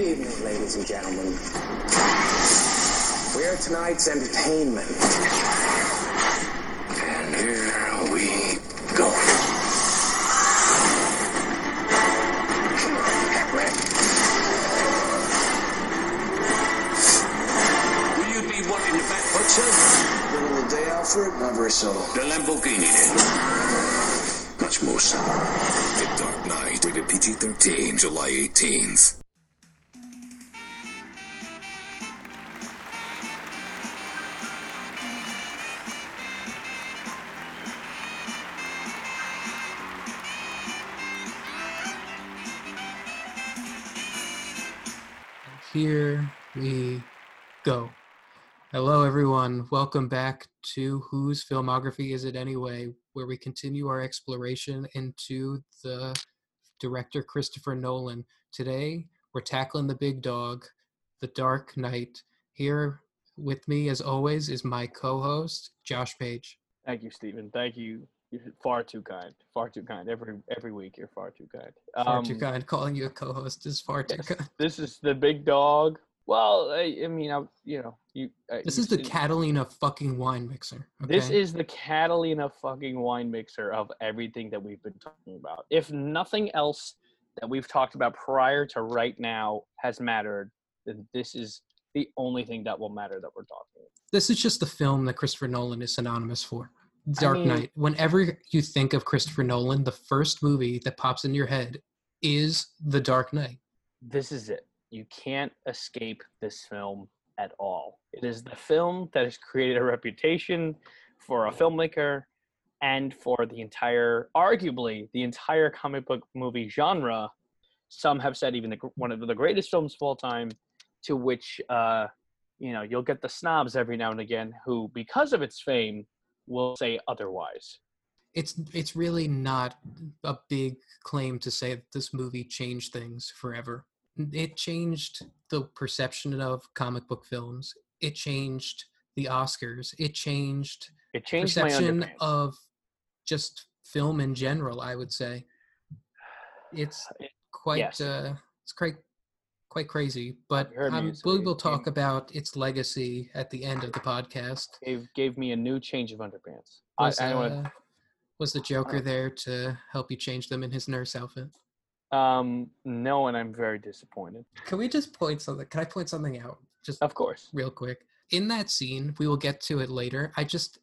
evening, ladies and gentlemen. We're tonight's entertainment. And here we go. Will you be wanting the Batpod, sir? Middle of the day, Alfred? Not very subtle. The Lamborghini, then. Much more so. The Dark Knight, rated PG-13, July 18th. Welcome back to Whose Filmography Is It Anyway, where we continue our exploration into the director Christopher Nolan. Today, we're tackling the big dog, The Dark Knight. Here with me, as always, is my co host, Josh Page. Thank you, Stephen. Thank you. You're far too kind. Far too kind. Every every week, you're far too kind. Far too Um, kind. Calling you a co host is far too yes. kind. This is the big dog. Well, I, I mean, I, you know, you. Uh, This is the Catalina fucking wine mixer. Okay? This is the Catalina fucking wine mixer of everything that we've been talking about. If nothing else that we've talked about prior to right now has mattered, then this is the only thing that will matter that we're talking. about. this is just the film that Christopher Nolan is synonymous for. Dark mean- Knight. Whenever you think of Christopher Nolan, the first movie that pops in your head is The Dark Knight. this is it. You can't escape this film at all. It is the film that has created a reputation for a filmmaker and for the entire, arguably, the entire comic book movie genre. Some have said even the, one of the greatest films of all time, to which, uh, you know, you'll get the snobs every now and again who, because of its fame, will say otherwise. It's it's really not a big claim to say that this movie changed things forever. It changed the perception of comic book films. It changed the Oscars. It changed It changed perception of just film in general i would say it's quite yes. uh it's quite quite crazy but You heard me, um, we will talk about its legacy at the end of the podcast gave, gave me a new change of underpants. I, was, I wanna- uh, was the joker there to help you change them in his nurse outfit Um, no, and I'm very disappointed. can we just point something can i point something out just Of course. real quick. In that scene, we will get to it later. I just,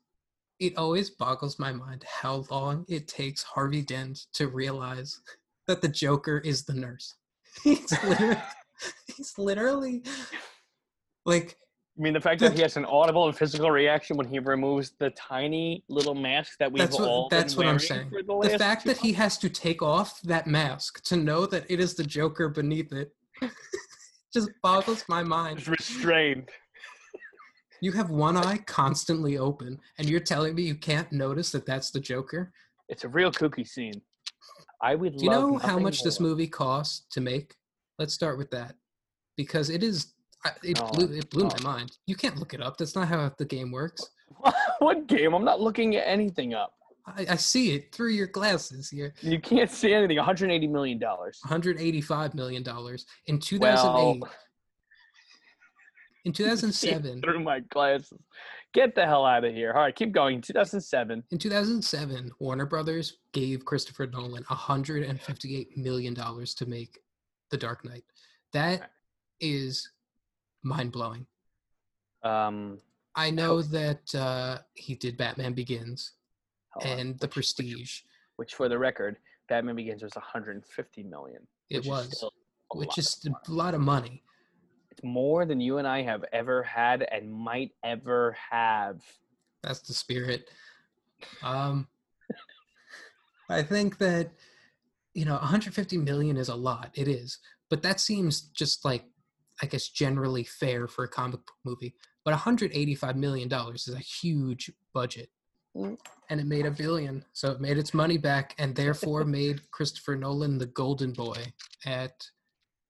it always boggles my mind how long it takes Harvey Dent to realize that the Joker is the nurse. He's literally, he's literally like, I mean, the fact that he has an audible and physical reaction when he removes the tiny little mask that we've That's what- all that's what I'm saying. the, the fact that he has to take off that mask to know that it is the Joker beneath it just boggles my mind. is restrained. You have one eye constantly open, and you're telling me you can't notice that that's the Joker? It's a real kooky scene. I would love. Do you know how much this movie cost to make? Let's start with that, because it is. I- It blew, it blew my mind. You can't look it up. That's not how the game works. what game? I'm not looking at anything up. I, I see it through your glasses here. You can't see anything. 180 million dollars. 185 million dollars in 2008. Well, in 2007, through my glasses. Get the hell out of here. All right, keep going. 2007. in 2007, Warner Brothers gave Christopher Nolan 158 million dollars to make The Dark Knight. That is mind blowing. Um, I know that uh, he did Batman Begins on. and The Which- which- Prestige. which for the record, Batman Begins was 150 million. It is was, still which is a lot of money. It's more than you and I have ever had and might ever have. That's the spirit. Um, I think that you know 150 million is a lot. It is, but that seems just like I guess generally fair for a comic book movie. But 185 million dollars is a huge budget, Mm. and it made a billion, so it made its money back, and therefore made Christopher Nolan the golden boy at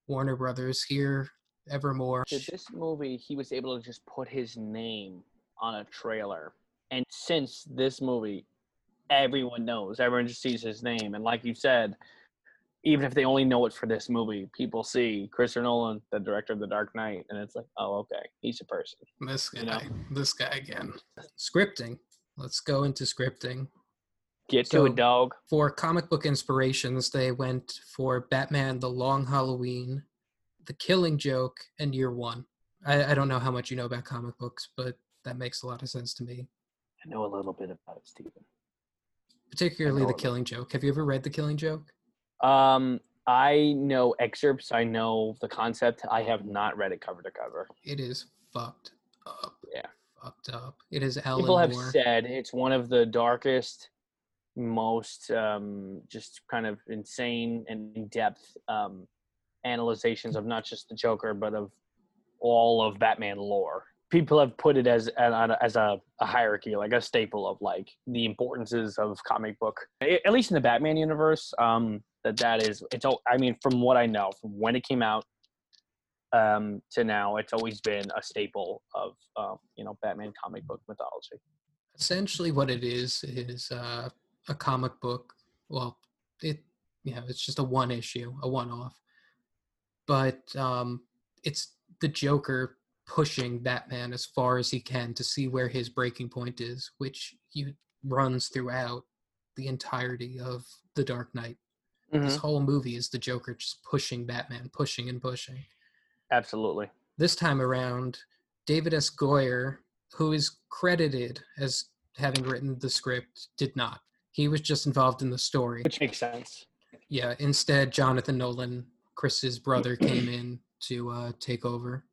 Warner Brothers here evermore. To this movie, he was able to just put his name on a trailer. And since this movie, everyone knows, everyone just sees his name. And like you said, even if they only know it for this movie, people see Christopher Nolan, the director of The Dark Knight, and it's like, oh, okay, he's a person. This guy, You know? this guy again. Scripting. Let's go into scripting. Get to a dog. For comic book inspirations, they went for Batman: The Long Halloween, The Killing Joke, and Year One. I, I don't know how much you know about comic books, but that makes a lot of sense to me. I know a little bit about it, Stephen. Particularly The. Killing Joke. Have you ever read The Killing Joke? Um, I know excerpts. I know the concept. I have not read it cover to cover. It is fucked up. Yeah. Fucked up. It is Alan People have Moore. said it's one of the darkest, most um, just kind of insane and in-depth um, analyzations of not just the Joker, but of all of Batman lore. People have put it as as a, a hierarchy, like a staple of like the importances of comic book, at least in the Batman universe. Um, that that is, it's. all I mean, from what I know, from when it came out um, to now, it's always been a staple of um, you know Batman comic book mythology. essentially what it is is uh, a comic book well it you know it's just a one issue a one off but um it's the joker pushing batman as far as he can to see where his breaking point is which runs throughout the entirety of the dark knight this whole movie is the joker just pushing batman pushing and pushing Absolutely. this time around, David S. Goyer, who is credited as having written the script, did not. He was just involved in the story. Which makes sense. Yeah, instead, Jonathan Nolan, Chris's brother, came in to uh, take over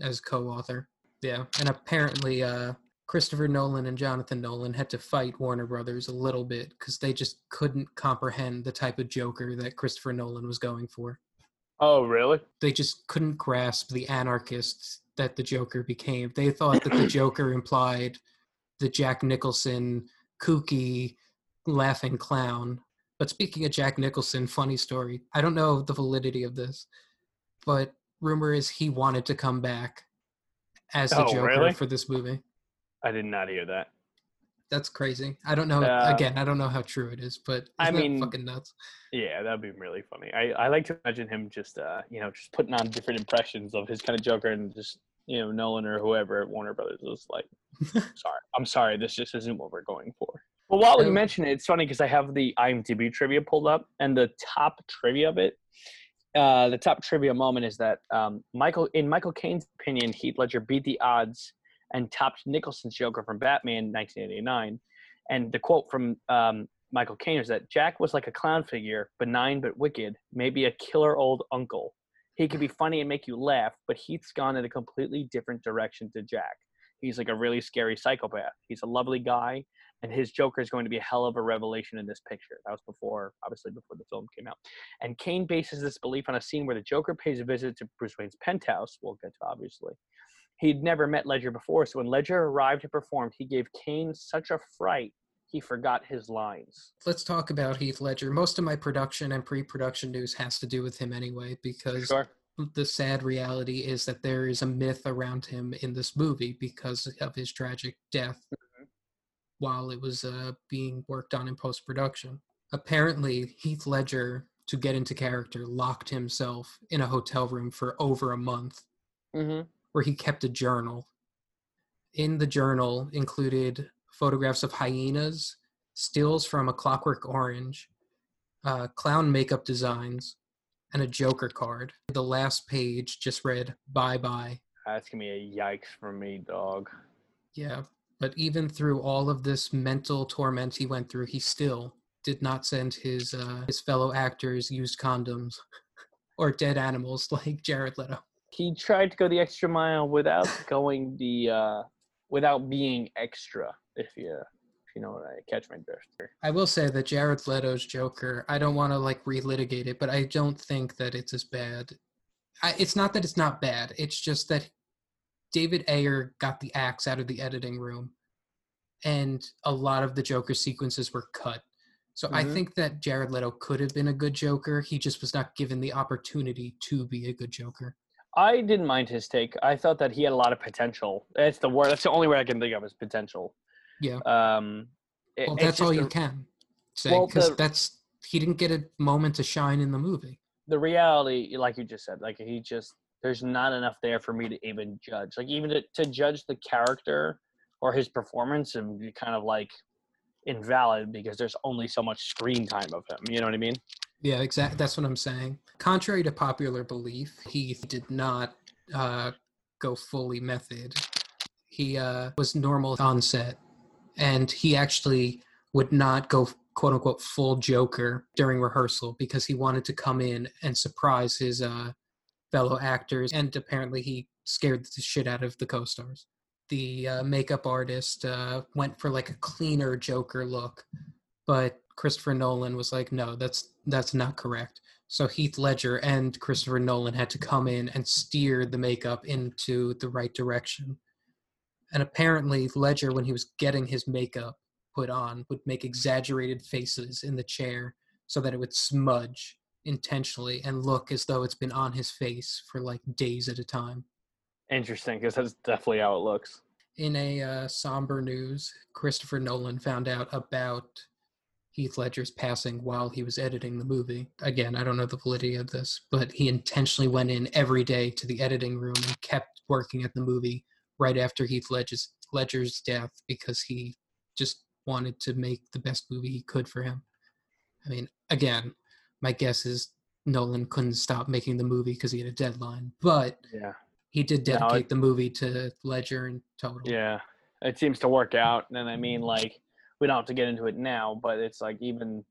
as co author. Yeah, and apparently, uh, Christopher Nolan and Jonathan Nolan had to fight Warner Brothers a little bit because they just couldn't comprehend the type of Joker that Christopher Nolan was going for Oh, really? they just couldn't grasp the anarchists that the Joker became. They thought that the Joker implied the Jack Nicholson kooky laughing clown. But speaking of Jack Nicholson, funny story. I don't know the validity of this, but rumor is he wanted to come back as the Oh, Joker really? for this movie. I did not hear that. That's crazy. I don't know. Uh, again, I don't know how true it is, but I mean, fucking nuts. Yeah, that'd be really funny. I, I like to imagine him just uh you know just putting on different impressions of his kind of Joker and just you know Nolan or whoever at Warner Brothers was like, sorry, I'm sorry, this just isn't what we're going for. Well, while Um, mention it, it's funny because I have the IMDb trivia pulled up, and the top trivia of it, uh, the top trivia moment is that um, Michael, in Michael Caine's opinion, Heath Ledger beat the odds and topped Nicholson's Joker from Batman 1989. And the quote from um, Michael Caine is that Jack was like a clown figure, benign but wicked, maybe a killer old uncle. He could be funny and make you laugh, but Heath's gone in a completely different direction to Jack. He's like a really scary psychopath. He's a lovely guy, and his Joker is going to be a hell of a revelation in this picture. That was before, obviously, before the film came out. And Caine bases this belief on a scene where the Joker pays a visit to Bruce Wayne's penthouse. We'll get to obviously. He'd never met Ledger before, so when Ledger arrived and performed, he gave Caine such a fright he forgot his lines. Let's talk about Heath Ledger. Most of my production and pre-production news has to do with him anyway, because Sure. the sad reality is that there is a myth around him in this movie because of his tragic death while it was uh, being worked on in post production. Apparently, Heath Ledger, to get into character, locked himself in a hotel room for over a month Mm-hmm. Where he kept a journal. In the journal included photographs of hyenas, stills from A Clockwork Orange, uh, clown makeup designs, and a Joker card. The last page just read "Bye bye." That's gonna be a yikes for me, dog. Yeah, but even through all of this mental torment he went through, he still did not send his uh, his fellow actors used condoms or dead animals like Jared Leto. He tried to go the extra mile without going the uh without being extra, if you if you know what I catch my drift. I will say that Jared Leto's Joker, I don't want to like relitigate it, but I don't think that it's as bad. I, it's not that it's not bad. It's just that David Ayer got the axe out of the editing room, and a lot of the Joker sequences were cut. So I Mhm. think that Jared Leto could have been a good Joker. He just was not given the opportunity to be a good Joker. I didn't mind his take. I thought that he had a lot of potential. That's the word. That's the only word I can think of is potential. Yeah. Um, it- Well, that's all you can say because the- that's he didn't get a moment to shine in the movie. the reality, like you just said, like he just there's not enough there for me to even judge. Like even to, to judge the character or his performance and be kind of like invalid because there's only so much screen time of him. You know what I mean? Yeah, exactly. That's what I'm saying. Contrary to popular belief, he did not uh, go fully method. He uh, was normal on set, and he actually would not go quote unquote full Joker during rehearsal because he wanted to come in and surprise his uh, fellow actors, and apparently he scared the shit out of the co-stars. The uh, makeup artist uh, went for like a cleaner Joker look, but Christopher Nolan was like, no, that's that's not correct. So Heath Ledger and Christopher Nolan had to come in and steer the makeup into the right direction. And apparently Ledger, when he was getting his makeup put on, would make exaggerated faces in the chair so that it would smudge intentionally and look as though it's been on his face for like days at a time. Interesting, because that's definitely how it looks. In a uh, somber news, Christopher Nolan found out about Heath Ledger's passing while he was editing the movie. Again, I don't know the validity of this, but he intentionally went in every day to the editing room and kept working at the movie right after Heath Ledger's, Ledger's death because he just wanted to make the best movie he could for him. I mean, again, my guess is Nolan couldn't stop making the movie because he had a deadline, but Yeah. he did No, it- dedicate the movie to Ledger in total. Yeah. It seems to work out. And I mean, like, we don't have to get into it now, but it's like even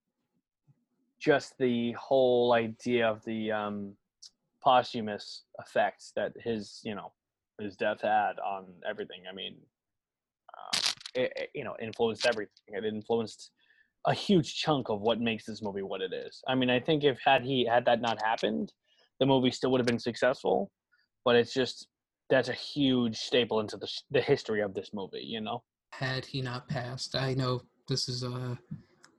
just the whole idea of the um, posthumous effects that his, you know, his death had on everything. I mean, uh, it, it, you know, influenced everything. It influenced a huge chunk of what makes this movie what it is. I mean, I think if had he had that not happened, the movie still would have been successful. But it's just that's a huge staple into the the history of this movie. You know. Had he not passed. I know this is a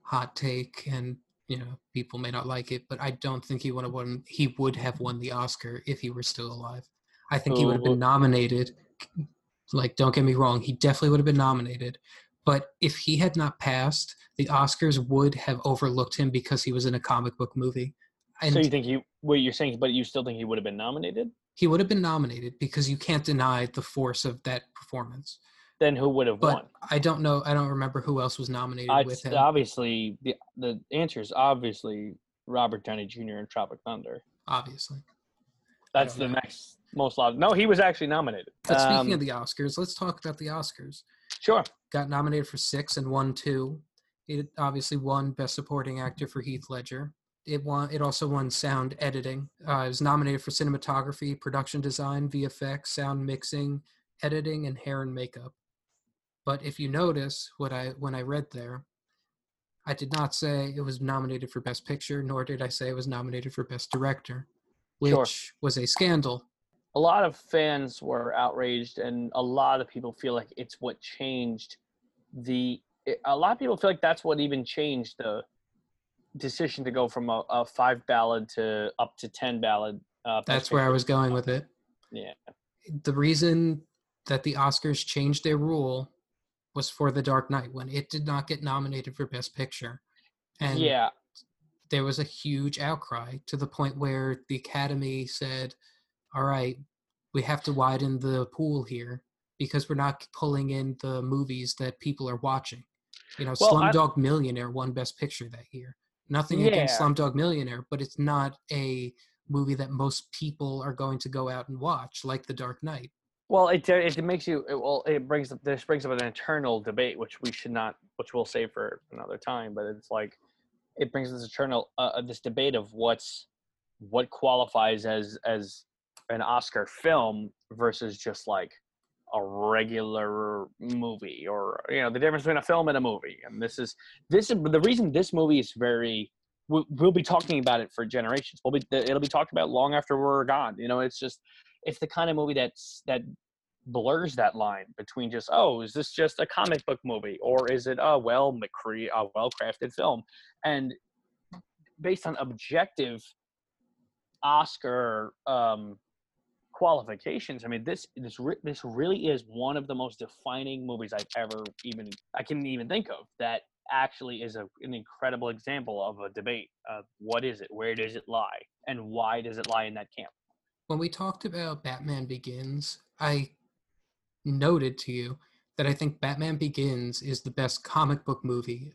hot take and you know people may not like it, but I don't think he would have won he would have won the Oscar if he were still alive. I think he oh, would have been nominated. Like don't get me wrong, he definitely would have been nominated. But if he had not passed, the Oscars would have overlooked him because he was in a comic book movie. And so you think you what you're saying, but you still think he would have been nominated? he would have been nominated because you can't deny the force of that performance. Then who would have But won? I don't know. I don't remember who else was nominated I'd, with him. obviously, the the answer is obviously Robert Downey Jr. and Tropic Thunder. obviously. That's the know. next most logical. No, he was actually nominated. But speaking Um, of the Oscars, let's talk about the Oscars. sure, Got nominated for six and won two. It obviously won Best Supporting Actor for Heath Ledger. It won. It also won Sound Editing. Uh, it was nominated for cinematography, production design, VFX, sound mixing, editing, and hair and makeup. But if you notice what I when I read there, I did not say it was nominated for Best Picture, nor did I say it was nominated for Best Director, which Sure. was a scandal. a lot of fans were outraged, and a lot of people feel like it's what changed the. a lot of people feel like that's what even changed the decision to go from a, a five ballad to up to ten ballad. Uh, That's where I was going with it. Yeah. the reason that the Oscars changed their rule was for The Dark Knight when it did not get nominated for Best Picture. And yeah. there was a huge outcry to the point where the Academy said, all right, we have to widen the pool here because we're not pulling in the movies that people are watching. You know, Well, I- Slumdog Millionaire won Best Picture that year. Nothing against Slumdog Millionaire, but it's not a movie that most people are going to go out and watch, like The Dark Knight. Well, it it makes you it, well. It brings up this brings up an internal debate, which we should not, which we'll save for another time. But it's like it brings this eternal uh, uh, this debate of what's what qualifies as as an Oscar film versus just like a regular movie or you know the difference between a film and a movie. And this is this is the reason this movie is very. we- We'll be talking about it for generations. We'll be it'll be talked about long after we're gone. You know, it's just it's the kind of movie that's that blurs that line between just oh is this just a comic book movie or is it a well McCree a well crafted film and based on objective Oscar um, qualifications I mean this this re- this really is one of the most defining movies I've ever even I can even think of that actually is a, an incredible example of a debate of what is it, where does it lie, and why does it lie in that camp. When we talked about Batman Begins, I noted to you that I think Batman Begins is the best comic book movie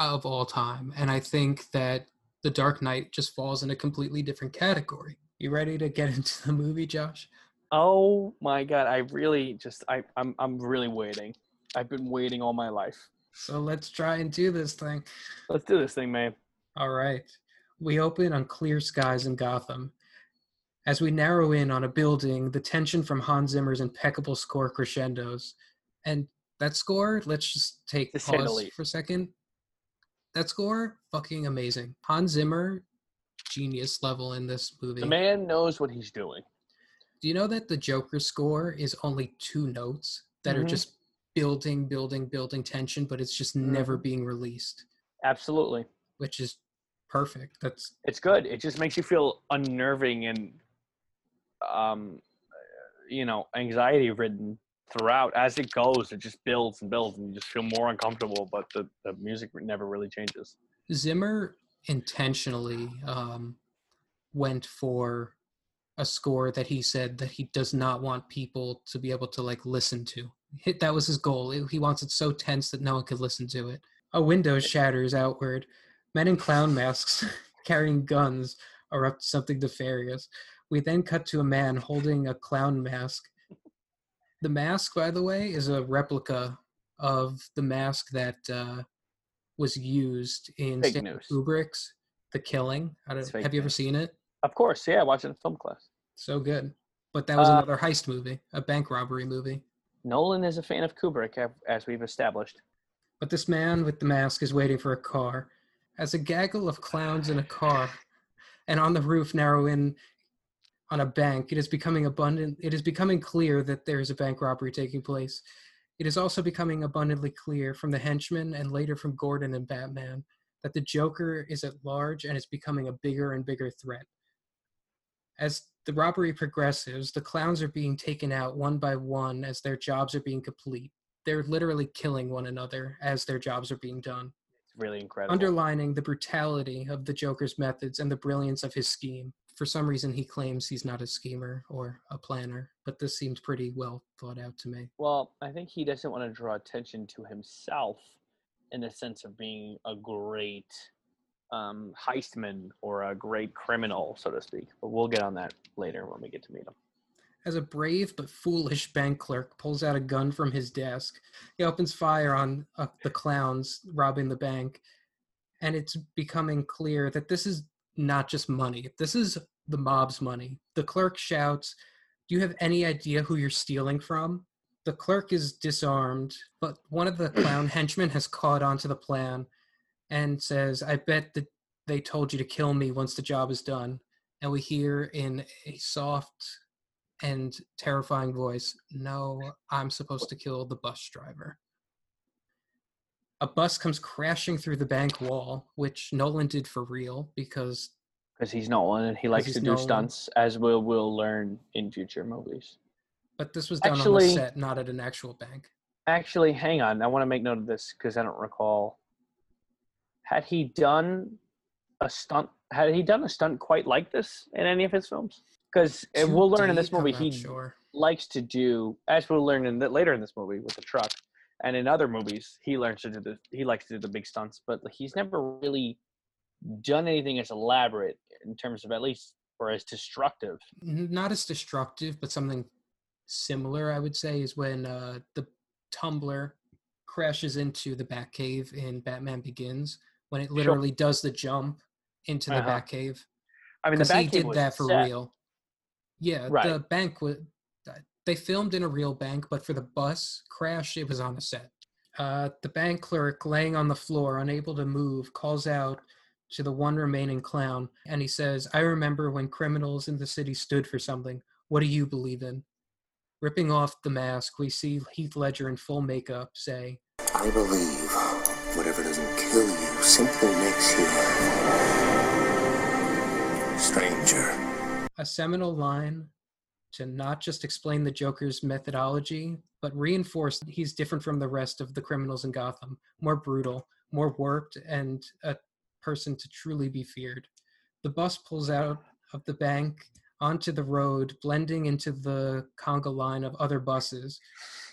of all time. And I think that The Dark Knight just falls in a completely different category. You ready to get into the movie, Josh? Oh my god, I really just I I'm I'm really waiting. I've been waiting all my life. So let's try and do this thing. Let's do this thing, man. All right. We open on clear skies in Gotham. As we narrow in on a building, the tension from Hans Zimmer's impeccable score crescendos. And that score, let's just take pause for a second. That score, fucking amazing. Hans Zimmer, genius level in this movie. The man knows what he's doing. Do you know that the Joker score is only two notes that are Mhm. just building, building, building tension, but it's just never Mhm. being released, Absolutely. which is perfect. That's It's good. It just makes you feel unnerving and um you know, anxiety ridden throughout as it goes. It just builds and builds and you just feel more uncomfortable, but the, the music never really changes. Zimmer intentionally um, went for a score that he said that he does not want people to be able to like listen to. Hit that was his goal. He wants it so tense that no one could listen to it. A window shatters outward. Men in clown masks carrying guns are up to something nefarious. We then cut to a man holding a clown mask. The mask, by the way, is a replica of the mask that uh, was used in Fake Stanley news. Kubrick's The Killing. I don't, It's fake have you ever news. seen it? Of course, yeah, watching film class. So good. But that was Uh, another heist movie, a bank robbery movie. Nolan is a fan of Kubrick, as we've established. But this man with the mask is waiting for a car. As a gaggle of clowns in a car and on the roof narrow in on a bank, it is becoming abundant it is becoming clear that there is a bank robbery taking place. It is also becoming abundantly clear from the henchmen and later from Gordon and Batman that the Joker is at large and is becoming a bigger and bigger threat. As the robbery progresses, the clowns are being taken out one by one as their jobs are being complete. They're literally killing one another as their jobs are being done, It's really incredible. underlining the brutality of the Joker's methods and the brilliance of his scheme. For some reason, he claims he's not a schemer or a planner, but this seems pretty well thought out to me. Well, I think he doesn't want to draw attention to himself in the sense of being a great um, heistman or a great criminal, so to speak. But we'll get on that later when we get to meet him. As a brave but foolish bank clerk pulls out a gun from his desk, he opens fire on uh, the clowns robbing the bank. And it's becoming clear that this is not just money, this is the mob's money. The clerk shouts, Do you have any idea who you're stealing from? The clerk is disarmed, but one of the clown henchmen has caught onto the plan and says, I bet that they told you to kill me once the job is done. And we hear in a soft and terrifying voice, No, I'm supposed to kill the bus driver. A bus comes crashing through the bank wall, which Nolan did for real because Because he's Nolan and he likes to do Nolan. stunts, as we'll, we'll learn in future movies. but this was done on Actually- the set, not at an actual bank. Actually, hang on. I want to make note of this because I don't recall. Had he done a stunt? Had he done a stunt quite like this in any of his films? Because eh, we'll learn in this movie he sure. likes to do, as we'll learn in the, later in this movie with the truck, and in other movies he learns to do the he likes to do the big stunts, but he's never really done anything as elaborate in terms of at least or as destructive. Not as destructive, but something similar, I would say, is when uh, the tumbler crashes into the Batcave in Batman Begins, when it literally does the jump into the Uh-huh. Batcave. I mean, the Because he did was that for set. real. Yeah, Right. the bank was. They filmed in a real bank, but for the bus crash, it was on a set. Uh, the bank clerk, laying on the floor, unable to move, calls out to the one remaining clown, and he says, "I remember when criminals in the city stood for something. What do you believe in?" Ripping off the mask, we see Heath Ledger in full makeup say, I believe whatever doesn't kill you simply makes you a stranger. a seminal line to not just explain the Joker's methodology, but reinforce that he's different from the rest of the criminals in Gotham, more brutal, more warped, and a person to truly be feared. The bus pulls out of the bank onto the road, blending into the conga line of other buses.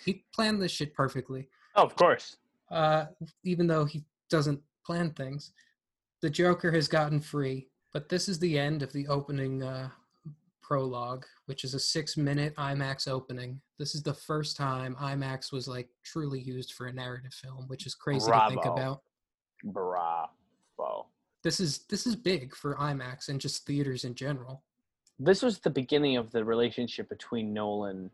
He planned this shit perfectly, Oh, of course. uh, even though he doesn't plan things. The Joker has gotten free, but this is the end of the opening uh, prologue, which is a six-minute IMAX opening. This is the first time IMAX was like truly used for a narrative film, which is crazy to think about. Bravo. This is this is big for IMAX and just theaters in general. This was the beginning of the relationship between Nolan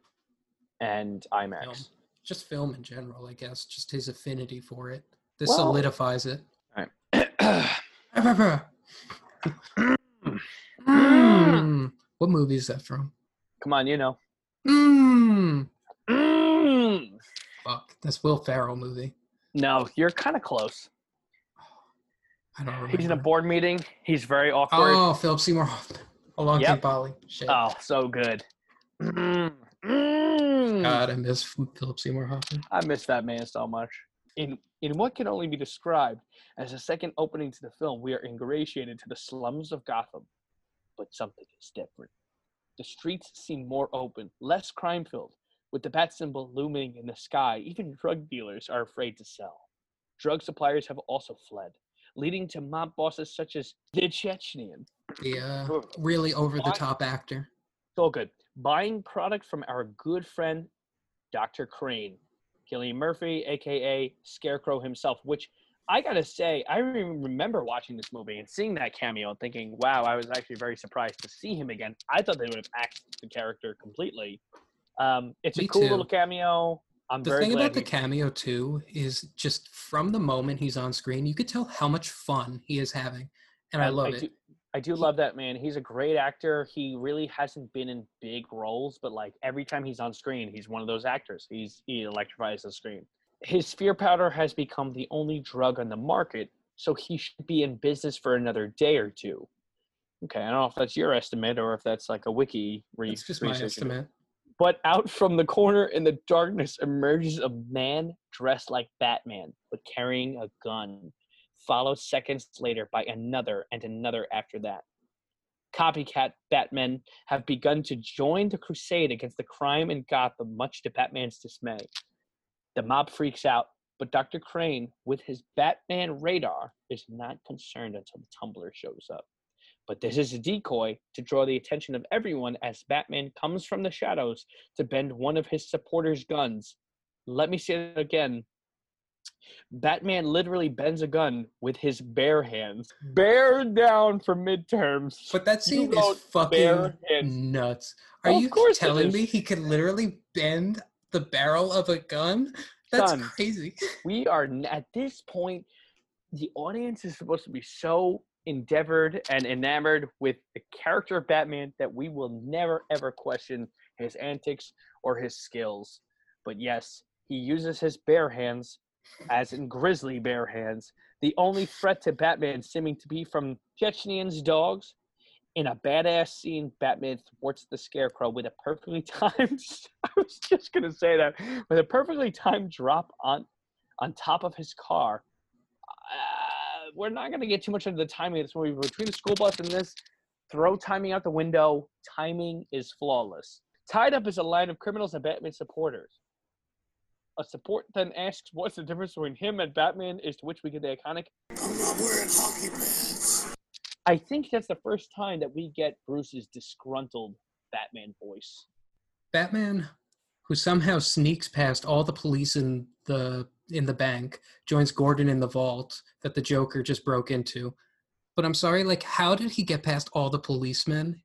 and IMAX. Film. Just film in general, I guess. Just his affinity for it. This Well- solidifies it. Come Mm. What movie is that from? Come on, you know. Mm. Mm. Fuck, that's Will Ferrell movie. No, you're kind of close. I don't remember. He's in a board meeting. He's very awkward. Oh, Philip Seymour Hoffman. Along Yep. Came Polly. Shit. Oh, so good. Mm. Mm. God, I miss Philip Seymour Hoffman. I miss that man so much. In in what can only be described as a second opening to the film, we are ingratiated to the slums of Gotham. But something is different. The streets seem more open, less crime filled. With the bat symbol looming in the sky, even drug dealers are afraid to sell. Drug suppliers have also fled, leading to mob bosses such as the Chechenian. The uh, really over the top actor. So good. Buying product from our good friend, Dr. Crane, Cillian Murphy, aka Scarecrow himself, which I gotta say, I re- remember watching this movie and seeing that cameo and thinking, wow, I was actually very surprised to see him again. I thought they would have axed the character completely. Um, it's Me a cool too. little cameo. I'm The very thing about the cameo too is just from the moment he's on screen, you could tell how much fun he is having, and I Um, love it. Do, I do love that man. He's a great actor. He really hasn't been in big roles, but like every time he's on screen, he's one of those actors. He's he electrifies the screen. His fear powder has become the only drug on the market, so he should be in business for another day or two. Okay, I don't know if that's your estimate or if that's like a wiki. Re- It's just my estimate. But out from the corner in the darkness emerges a man dressed like Batman, but carrying a gun, followed seconds later by another and another after that. Copycat Batmen have begun to join the crusade against the crime in Gotham, much to Batman's dismay. The mob freaks out, but Dr. Crane, with his Batman radar, is not concerned until the tumbler shows up. But this is a decoy to draw the attention of everyone as Batman comes from the shadows to bend one of his supporters' guns. Let me say that again. Batman literally bends a gun with his bare hands. Bear down for midterms. But that scene is fucking nuts. Are Of you telling me he could literally bend the barrel of a gun? That's Son. crazy. we are at this point the audience is supposed to be so endeavored and enamored with the character of batman that we will never ever question his antics or his skills but yes he uses his bare hands as in grizzly bare hands the only threat to batman seeming to be from chechenian's dogs in a badass scene batman thwarts the scarecrow with a perfectly timed i was just to say that with a perfectly timed drop on on top of his car. Uh, we're not to get too much into the timing of this movie. Between the school bus and this, throw timing out the window. Timing is flawless. Tied up is a line of criminals and Batman supporters. A support then asks, "What's the difference between him and Batman?" Is to which we get the iconic. I'm not wearing hockey. I think that's the first time that we get Bruce's disgruntled Batman voice. Batman, who somehow sneaks past all the police in the in the bank, joins Gordon in the vault that the Joker just broke into. But I'm sorry, like, how did he get past all the policemen?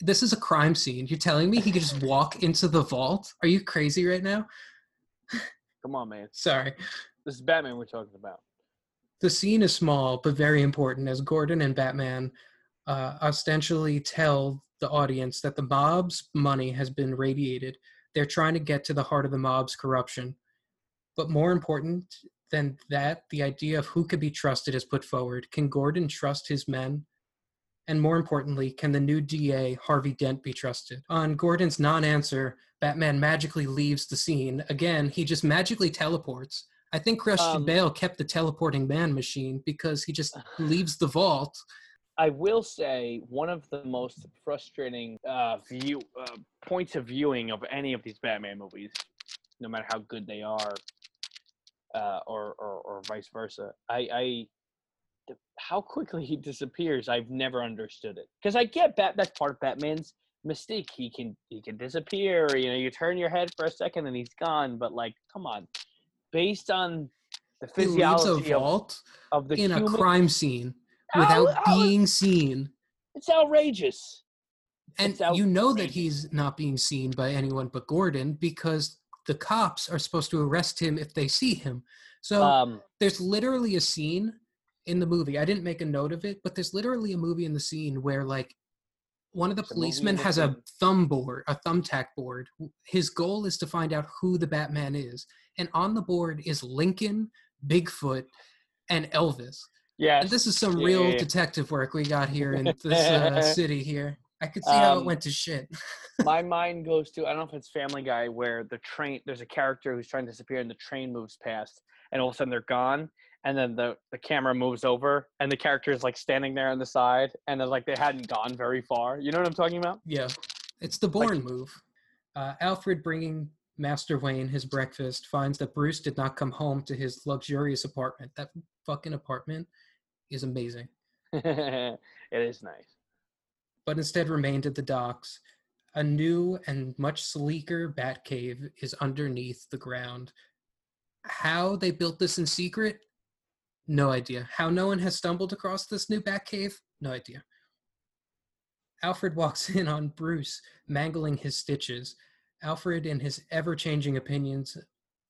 This is a crime scene. You're telling me he could just walk into the vault? Are you crazy right now? Come on, man. Sorry. This is Batman we're talking about. The scene is small but very important as Gordon and Batman uh, ostensibly tell the audience that the mob's money has been radiated. They're trying to get to the heart of the mob's corruption. But more important than that, the idea of who could be trusted is put forward. Can Gordon trust his men? And more importantly, can the new DA, Harvey Dent, be trusted? On Gordon's non answer, Batman magically leaves the scene. Again, he just magically teleports. I think Christian Um, Bale kept the teleporting man machine because he just leaves the vault. I will say one of the most frustrating uh, view uh, points of viewing of any of these Batman movies, no matter how good they are, uh, or, or or vice versa. I, I the- how quickly he disappears. I've never understood it because I get Bat. That's part of Batman's mystique. He can he can disappear. You know, you turn your head for a second and he's gone. But like, come on, based on the He leaves a physiology of, vault of the in a crime scene without how is- being seen. it's outrageous. And It's you know that he's not being seen by anyone but Gordon because the cops are supposed to arrest him if they see him. So Um, there's literally a scene in the movie. I didn't make a note of it, but there's literally a movie in the scene where like one of the There's a movie in policemen has a thumb board, a thumbtack board. His goal is to find out who the Batman is. And on the board is Lincoln, Bigfoot, and Elvis. yeah, And this is some Yeah, real yeah, yeah. detective work we got here in this uh, city here. I could see how it Um, went to shit. my mind goes to I don't know if it's Family Guy where the train there's a character who's trying to disappear and the train moves past and all of a sudden they're gone and then the the camera moves over and the character is like standing there on the side and then like they hadn't gone very far. You know what I'm talking about? Yeah, it's the Bourne move. Uh, Alfred bringing Master Wayne his breakfast finds that Bruce did not come home to his luxurious apartment. That fucking apartment is amazing, it is nice. but instead remained at the docks. A new and much sleeker Batcave is underneath the ground. How they built this in secret? No idea. How no one has stumbled across this new Batcave? No idea. Alfred walks in on Bruce mangling his stitches. Alfred, in his ever changing opinions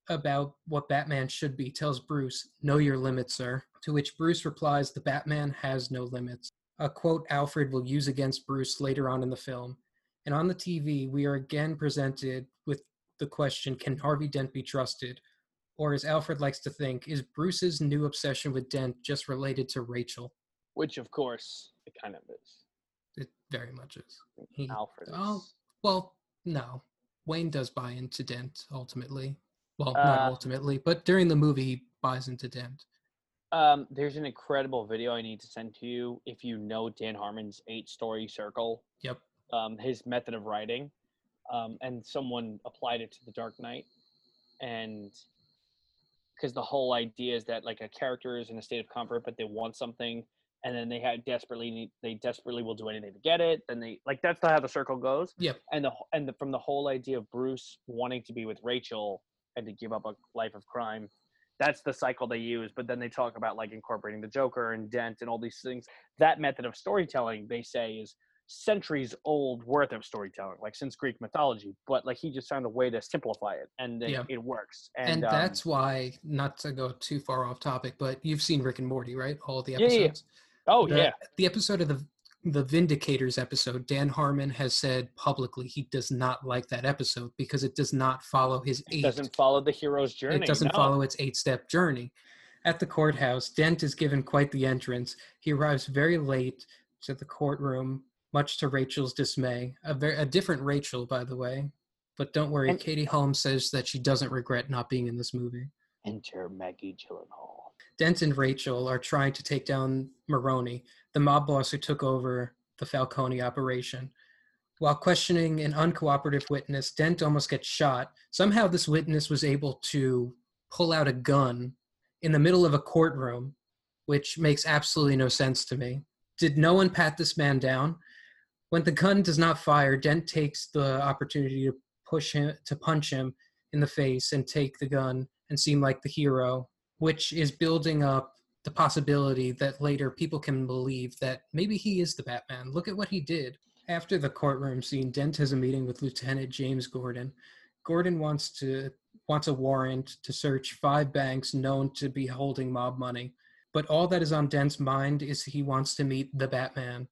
about what Batman should be, tells Bruce, Know your limits, sir. To which Bruce replies, The Batman has no limits. A quote Alfred will use against Bruce later on in the film. And on the TV, we are again presented with the question Can Harvey Dent be trusted? Or, as Alfred likes to think, is Bruce's new obsession with Dent just related to Rachel? Which of course it kind of is. It very much is. He, Alfred. Oh, well, no. Wayne does buy into Dent ultimately. Well, not Uh, ultimately, but during the movie, he buys into Dent. Um, there's an incredible video I need to send to you if you know Dan Harmon's eight story circle. Yep. um, his method of writing, um, and someone applied it to the Dark Knight, and because the whole idea is that like a character is in a state of comfort, but they want something, and then they have desperately need, they desperately will do anything to get it. Then they like that's how the circle goes. Yep. And the and the, from the whole idea of Bruce wanting to be with Rachel and to give up a life of crime. That's the cycle they use, but then they talk about like incorporating the Joker and Dent and all these things. That method of storytelling, they say, is centuries old worth of storytelling, like since Greek mythology. But like he just found a way to simplify it, and it, Yeah. it works. And, And, um, that's why, not to go too far off topic, but you've seen Rick and Morty, right? All the Yeah, yeah, yeah. episodes. oh the, yeah, The episode of the the Vindicators episode, Dan Harmon has said publicly he does not like that episode because it does not follow his it eight doesn't follow the hero's journey. It doesn't no. follow its eight step journey. At the courthouse, Dent is given quite the entrance. He arrives very late to the courtroom, much to Rachel's dismay. A, very, a different Rachel, by the way. But don't worry, And- Katie Holmes says that she doesn't regret not being in this movie. Enter Maggie Gyllenhaal. Dent and Rachel are trying to take down Maroni, the mob boss who took over the Falcone operation. While questioning an uncooperative witness, Dent almost gets shot. Somehow, this witness was able to pull out a gun in the middle of a courtroom, which makes absolutely no sense to me. Did no one pat this man down? When the gun does not fire, Dent takes the opportunity to push him to punch him in the face and take the gun and seem like the hero which is building up the possibility that later people can believe that maybe he is the Batman. Look at what he did. After the courtroom scene, Dent has a meeting with Lieutenant James Gordon. Gordon wants to wants a warrant to search five banks known to be holding mob money. But all that is on Dent's mind is he wants to meet the Batman.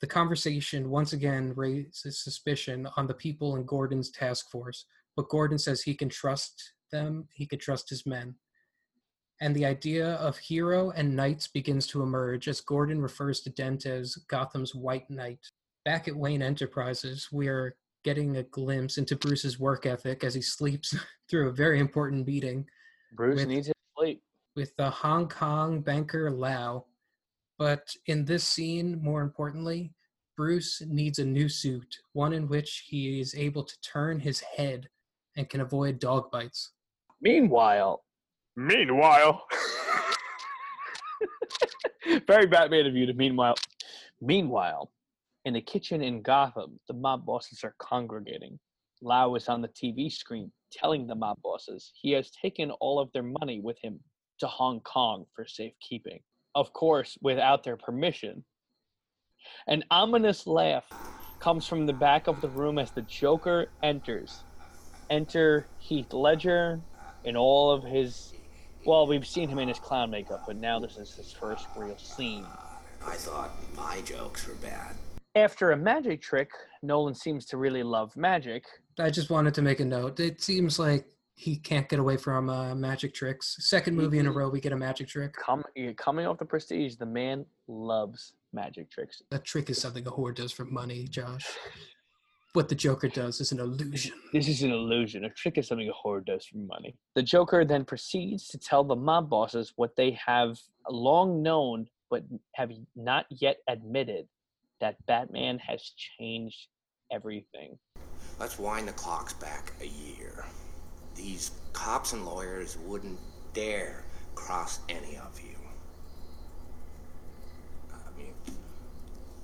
The conversation once again raises suspicion on the people in Gordon's task force, but Gordon says he can trust them, he can trust his men and the idea of hero and knights begins to emerge as Gordon refers to Dent as Gotham's White Knight. Back at Wayne Enterprises, we are getting a glimpse into Bruce's work ethic as he sleeps through a very important meeting. Bruce With- needs his sleep. with the Hong Kong banker Lau. But in this scene, more importantly, Bruce needs a new suit, one in which he is able to turn his head and can avoid dog bites. Meanwhile, meanwhile, very Batman of you to meanwhile. Meanwhile, in a kitchen in Gotham, the mob bosses are congregating. Lau is on the TV screen telling the mob bosses he has taken all of their money with him to Hong Kong for safekeeping. Of course, without their permission. An ominous laugh comes from the back of the room as the Joker enters. Enter Heath Ledger in all of his. Well, we've seen him in his clown makeup, but now this is his first real scene. I thought my jokes were bad. After a magic trick, Nolan seems to really love magic. I just wanted to make a note. It seems like he can't get away from uh, magic tricks. Second movie in a row, we get a magic trick. Come, coming off the prestige, the man loves magic tricks. A trick is something a whore does for money, Josh. What the Joker does is an illusion. This is an illusion. A trick is something a whore does for money. The Joker then proceeds to tell the mob bosses what they have long known but have not yet admitted that Batman has changed everything. Let's wind the clocks back a year. These cops and lawyers wouldn't dare cross any of you. I mean,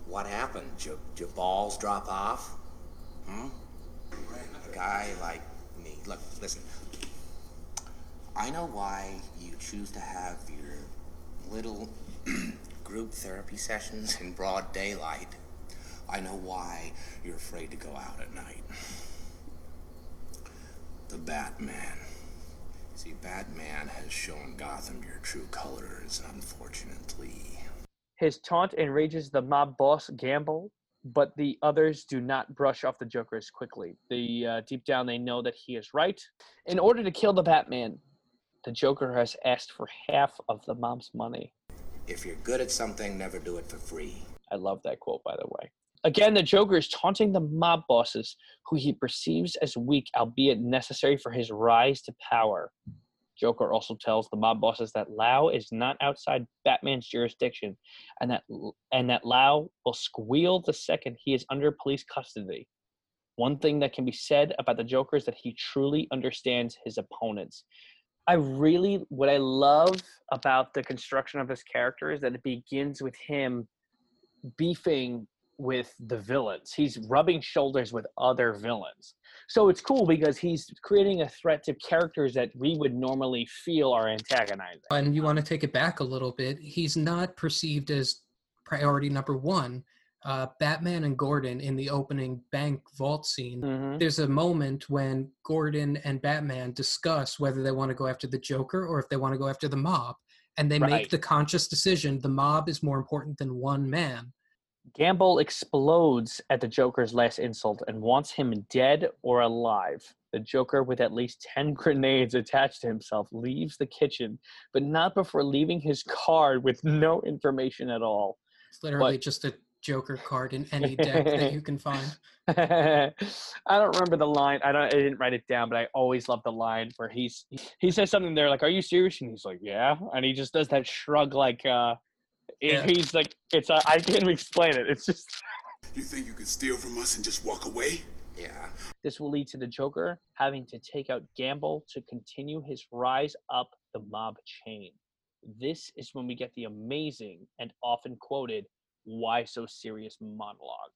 what happened? Your, your balls drop off? Hmm? A guy like me. Look, listen. I know why you choose to have your little group therapy sessions in broad daylight. I know why you're afraid to go out at night. The Batman. See, Batman has shown Gotham your true colors, unfortunately. His taunt enrages the mob boss Gamble, but the others do not brush off the Joker as quickly. The uh, deep down they know that he is right. In order to kill the Batman, the Joker has asked for half of the mob's money. If you're good at something, never do it for free. I love that quote, by the way. Again, the Joker is taunting the mob bosses, who he perceives as weak, albeit necessary for his rise to power. Joker also tells the mob bosses that Lau is not outside Batman's jurisdiction, and that and that Lau will squeal the second he is under police custody. One thing that can be said about the Joker is that he truly understands his opponents. I really, what I love about the construction of his character is that it begins with him beefing with the villains. He's rubbing shoulders with other villains. So it's cool because he's creating a threat to characters that we would normally feel are antagonizing. And you want to take it back a little bit. He's not perceived as priority number one. Uh, Batman and Gordon in the opening bank vault scene, Mhm. there's a moment when Gordon and Batman discuss whether they want to go after the Joker or if they want to go after the mob. And they Right. make the conscious decision the mob is more important than one man. Gamble explodes at the Joker's last insult and wants him dead or alive. The Joker, with at least 10 grenades attached to himself, leaves the kitchen, but not before leaving his card with no information at all. It's literally What? just a Joker card in any deck that you can find. I don't remember the line. I don't. I didn't write it down, but I always love the line where he's he says something there like, "Are you serious?" And he's like, "Yeah," and he just does that shrug like uh, Yeah. he's like, "It's uh, I can't even explain it. It's just." You think you could steal from us and just walk away? Yeah. This will lead to the Joker having to take out Gamble to continue his rise up the mob chain. This is when we get the amazing and often quoted "Why so serious?" monologue.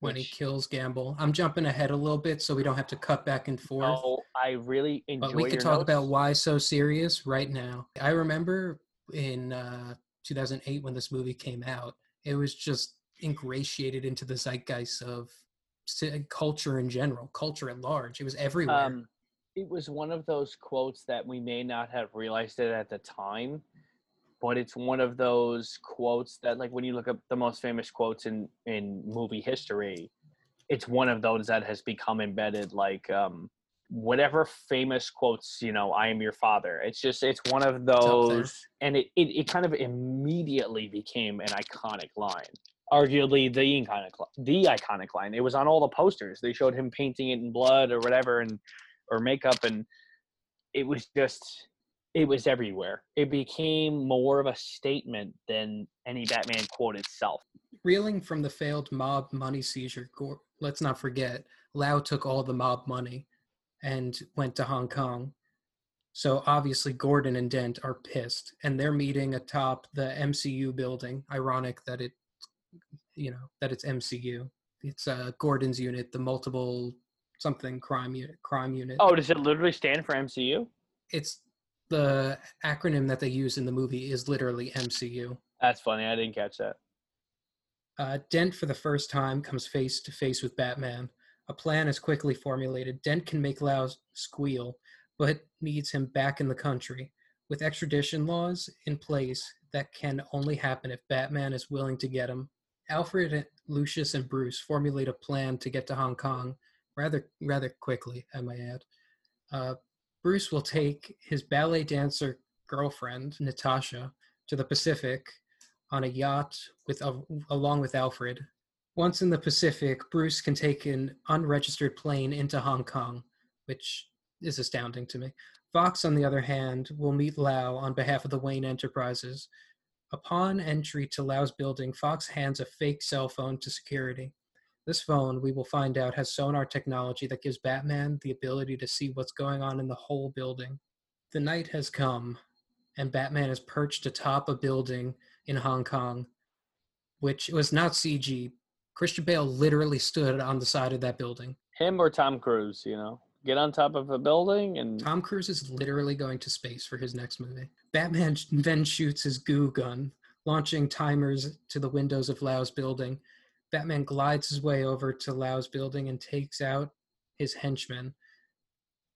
when he kills Gamble. I'm jumping ahead a little bit so we don't have to cut back and forth. Oh, I really enjoy. but we could your talk about why so serious right now. I remember in uh, 2008 when this movie came out, it was just ingratiated into the zeitgeist of culture in general, culture at large. It was everywhere. Um, it was one of those quotes that we may not have realized it at the time, but it's one of those quotes that, like, when you look up the most famous quotes in in movie history, it's one of those that has become embedded. Like, um, whatever famous quotes, you know, "I am your father." It's just it's one of those, and it, it it kind of immediately became an iconic line. Arguably the iconic the iconic line. It was on all the posters. They showed him painting it in blood or whatever, and or makeup and it was just it was everywhere. It became more of a statement than any Batman quote itself. Reeling from the failed mob money seizure, let's not forget, Lau took all the mob money and went to Hong Kong. So obviously, Gordon and Dent are pissed, and they're meeting atop the MCU building. Ironic that it, you know, that it's MCU. It's uh, Gordon's unit, the multiple something crime unit. Crime unit. Oh, does it literally stand for MCU? It's the acronym that they use in the movie is literally MCU. That's funny. I didn't catch that. Uh, Dent, for the first time, comes face to face with Batman. A plan is quickly formulated. Dent can make Lau squeal, but needs him back in the country. With extradition laws in place, that can only happen if Batman is willing to get him. Alfred, Lucius, and Bruce formulate a plan to get to Hong Kong rather rather quickly, I might add. Uh, Bruce will take his ballet dancer girlfriend, Natasha, to the Pacific on a yacht with uh, along with Alfred. Once in the Pacific, Bruce can take an unregistered plane into Hong Kong, which is astounding to me. Fox, on the other hand, will meet Lau on behalf of the Wayne Enterprises. Upon entry to Lau's building, Fox hands a fake cell phone to security. This phone, we will find out, has sonar technology that gives Batman the ability to see what's going on in the whole building. The night has come, and Batman is perched atop a building in Hong Kong, which was not CG. Christian Bale literally stood on the side of that building. Him or Tom Cruise, you know, get on top of a building and Tom Cruise is literally going to space for his next movie. Batman then shoots his goo gun, launching timers to the windows of Lau's building. Batman glides his way over to Lau's building and takes out his henchmen.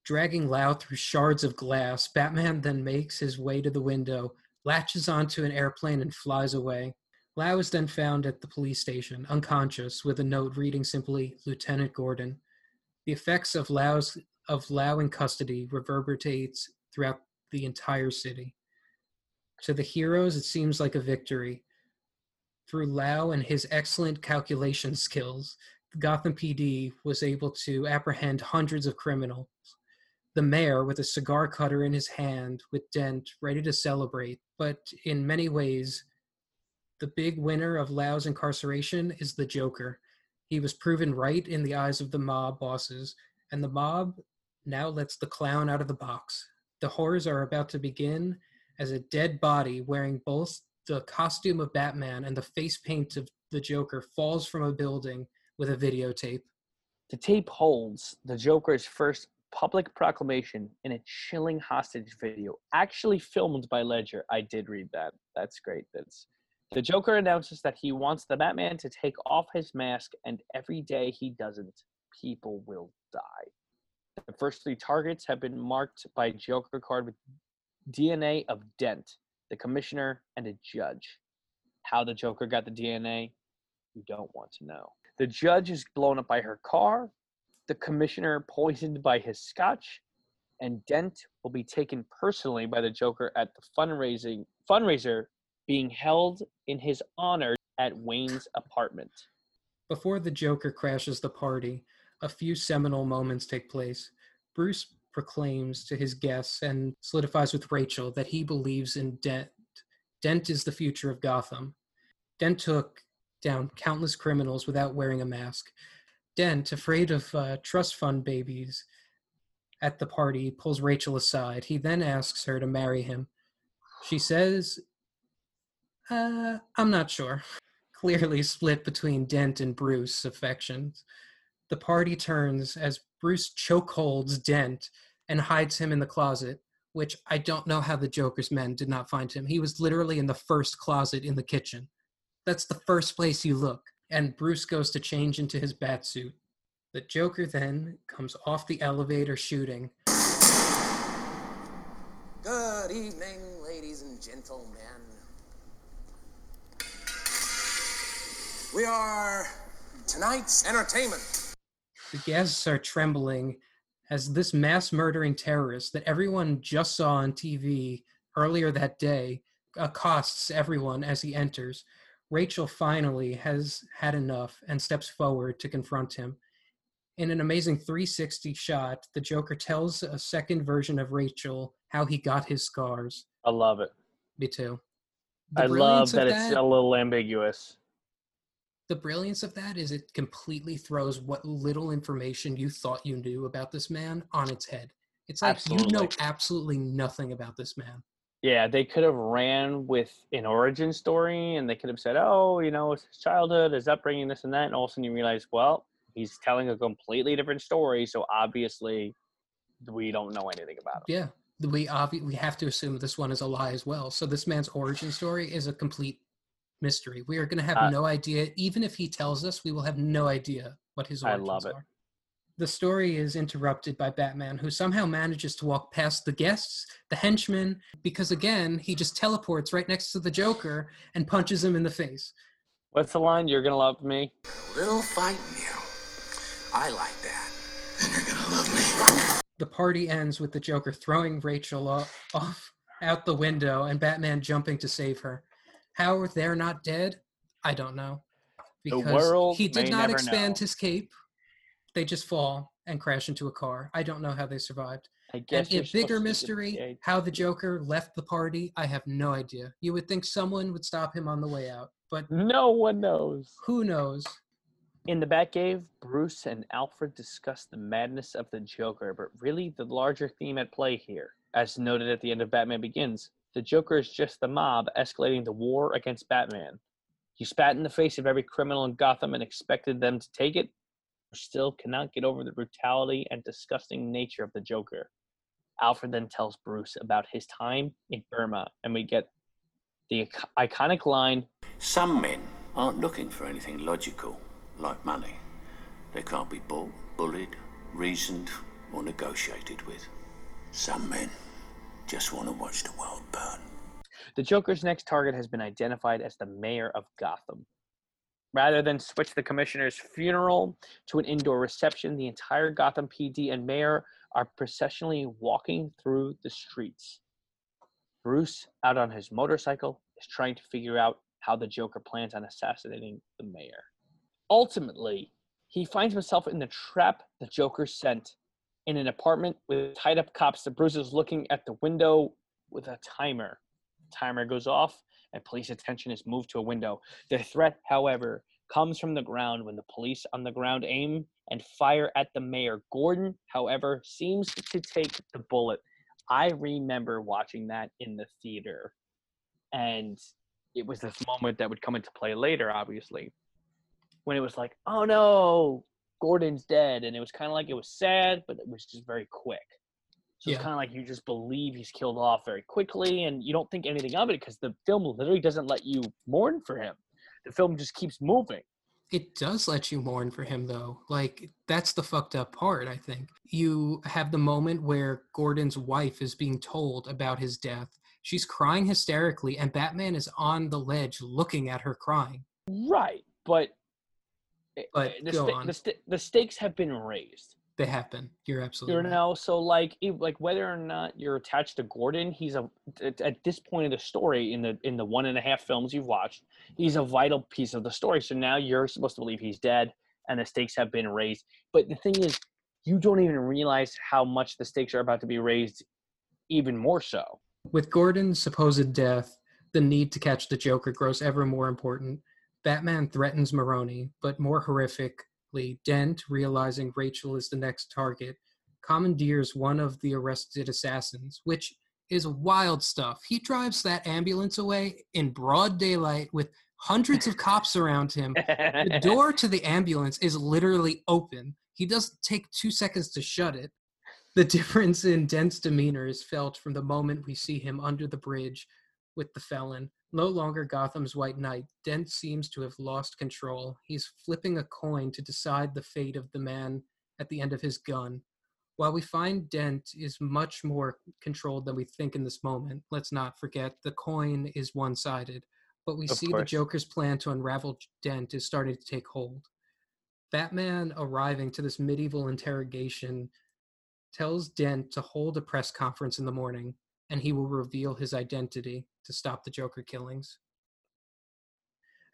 Dragging Lau through shards of glass, Batman then makes his way to the window, latches onto an airplane, and flies away. Lau is then found at the police station, unconscious, with a note reading simply, Lieutenant Gordon. The effects of Lau's of Lau in custody reverberates throughout the entire city. To the heroes, it seems like a victory. Through Lau and his excellent calculation skills, Gotham PD was able to apprehend hundreds of criminals. The mayor, with a cigar cutter in his hand, with Dent ready to celebrate, but in many ways, the big winner of Lau's incarceration is the Joker. He was proven right in the eyes of the mob bosses, and the mob now lets the clown out of the box. The horrors are about to begin as a dead body wearing both the costume of Batman and the face paint of the Joker falls from a building with a videotape. the tape holds the Joker's first public proclamation in a chilling hostage video, actually filmed by Ledger. I did read that. That's great. That's the Joker announces that he wants the Batman to take off his mask, and every day he doesn't, people will die. The first three targets have been marked by Joker card with DNA of Dent, the commissioner, and a judge. How the Joker got the DNA, you don't want to know. The judge is blown up by her car, the commissioner poisoned by his scotch, and Dent will be taken personally by the Joker at the fundraising fundraiser being held in his honor at Wayne's apartment. Before the Joker crashes the party, a few seminal moments take place. Bruce proclaims to his guests and solidifies with Rachel that he believes in Dent. Dent is the future of Gotham. Dent took down countless criminals without wearing a mask. Dent, afraid of uh, trust fund babies at the party, pulls Rachel aside. He then asks her to marry him. She says, uh, I'm not sure. Clearly split between Dent and Bruce affections. The party turns as Bruce chokeholds Dent and hides him in the closet, which I don't know how the Joker's men did not find him. He was literally in the first closet in the kitchen. That's the first place you look. And Bruce goes to change into his bat suit. The Joker then comes off the elevator shooting. Good evening, ladies and gentlemen. We are tonight's entertainment. The guests are trembling as this mass murdering terrorist that everyone just saw on TV earlier that day accosts everyone as he enters. Rachel finally has had enough and steps forward to confront him. In an amazing 360 shot, the Joker tells a second version of Rachel how he got his scars. I love it. Me too. I love brilliance that it's a little ambiguous. The brilliance of that is it completely throws what little information you thought you knew about this man on its head. It's like you know Absolutely. absolutely nothing about this man. Yeah, they could have ran with an origin story and they could have said, oh, you know, it's his childhood, his upbringing, this and that. And all of a sudden you realize, well, he's telling a completely different story. So obviously we don't know anything about him. Yeah, we obvi- we have to assume this one is a lie as well. So this man's origin story is a complete mystery. We are going to have Uh, no idea. Even if he tells us, we will have no idea what his origins I love it. are. The story is interrupted by Batman, who somehow manages to walk past the guests, the henchmen, because again, he just teleports right next to the Joker and punches him in the face. What's the line? You're going to love me? Little fighting you. I like that. And you're gonna love me. The party ends with the Joker throwing Rachel o- off out the window and Batman jumping to save her. How they're not dead, I don't know. The Because he did not expand know. his cape. They just fall and crash into a car. I don't know how they survived. I And guess a bigger mystery, get- how the Joker left the party, I have no idea. You would think someone would stop him on the way out, but No one knows. who knows? In the Batcave, Bruce and Alfred discuss the madness of the Joker, but really the larger theme at play here. As noted at the end of Batman Begins, the Joker is just the mob escalating the war against Batman. You spat in the face of every criminal in Gotham and expected them to take it, but still cannot get over the brutality and disgusting nature of the Joker. Alfred then tells Bruce about his time in Burma, and we get the iconic line Some men aren't looking for anything logical, like money. They can't be bought, bullied, reasoned, or negotiated with. Some men just want to watch the world burn. The Joker's next target has been identified as the mayor of Gotham. Rather than switch the commissioner's funeral to an indoor reception, the entire Gotham PD and mayor are processionally walking through the streets. Bruce, out on his motorcycle, is trying to figure out how the Joker plans on assassinating the mayor. Ultimately, he finds himself in the trap the Joker sent in an apartment with tied up cops The Bruce is looking at the window with a timer timer goes off and police attention is moved to a window. The threat, however, comes from the ground when the police on the ground aim and fire at the mayor. Gordon, however, seems to take the bullet. I remember watching that in the theater, and it was this moment that would come into play later, obviously, when it was like, oh no, Gordon's dead. And it was kind of like it was sad, but it was just very quick. So it's kind of like you just believe he's killed off very quickly, and you don't think anything of it because the film literally doesn't let you mourn for him. The film just keeps moving. It does let you mourn for him, though. Like, that's the fucked up part, I think. You have the moment where Gordon's wife is being told about his death. She's crying hysterically, and Batman is on the ledge looking at her crying. Right, but But eh, the, go sta- on. the, sta- the stakes have been raised. They have been. You're absolutely You right. know, so like, like whether or not you're attached to Gordon, he's a at, at this point of the story in the in the one and a half films you've watched, he's a vital piece of the story. So now you're supposed to believe he's dead, and the stakes have been raised. But the thing is, you don't even realize how much the stakes are about to be raised, even more so. With Gordon's supposed death, the need to catch the Joker grows ever more important. Batman threatens Maroni, but more horrifically, Dent, realizing Rachel is the next target, commandeers one of the arrested assassins, which is wild stuff. He drives that ambulance away in broad daylight with hundreds of cops around him. The door to the ambulance is literally open. He doesn't take two seconds to shut it. The difference in Dent's demeanor is felt from the moment we see him under the bridge with the felon. No longer Gotham's White Knight, Dent seems to have lost control. He's flipping a coin to decide the fate of the man at the end of his gun. While we find Dent is much more controlled than we think in this moment, let's not forget the coin is one sided. But we Of see the. Joker's plan to unravel Dent is starting to take hold. Batman arriving to this medieval interrogation tells Dent to hold a press conference in the morning and he will reveal his identity to stop the Joker killings.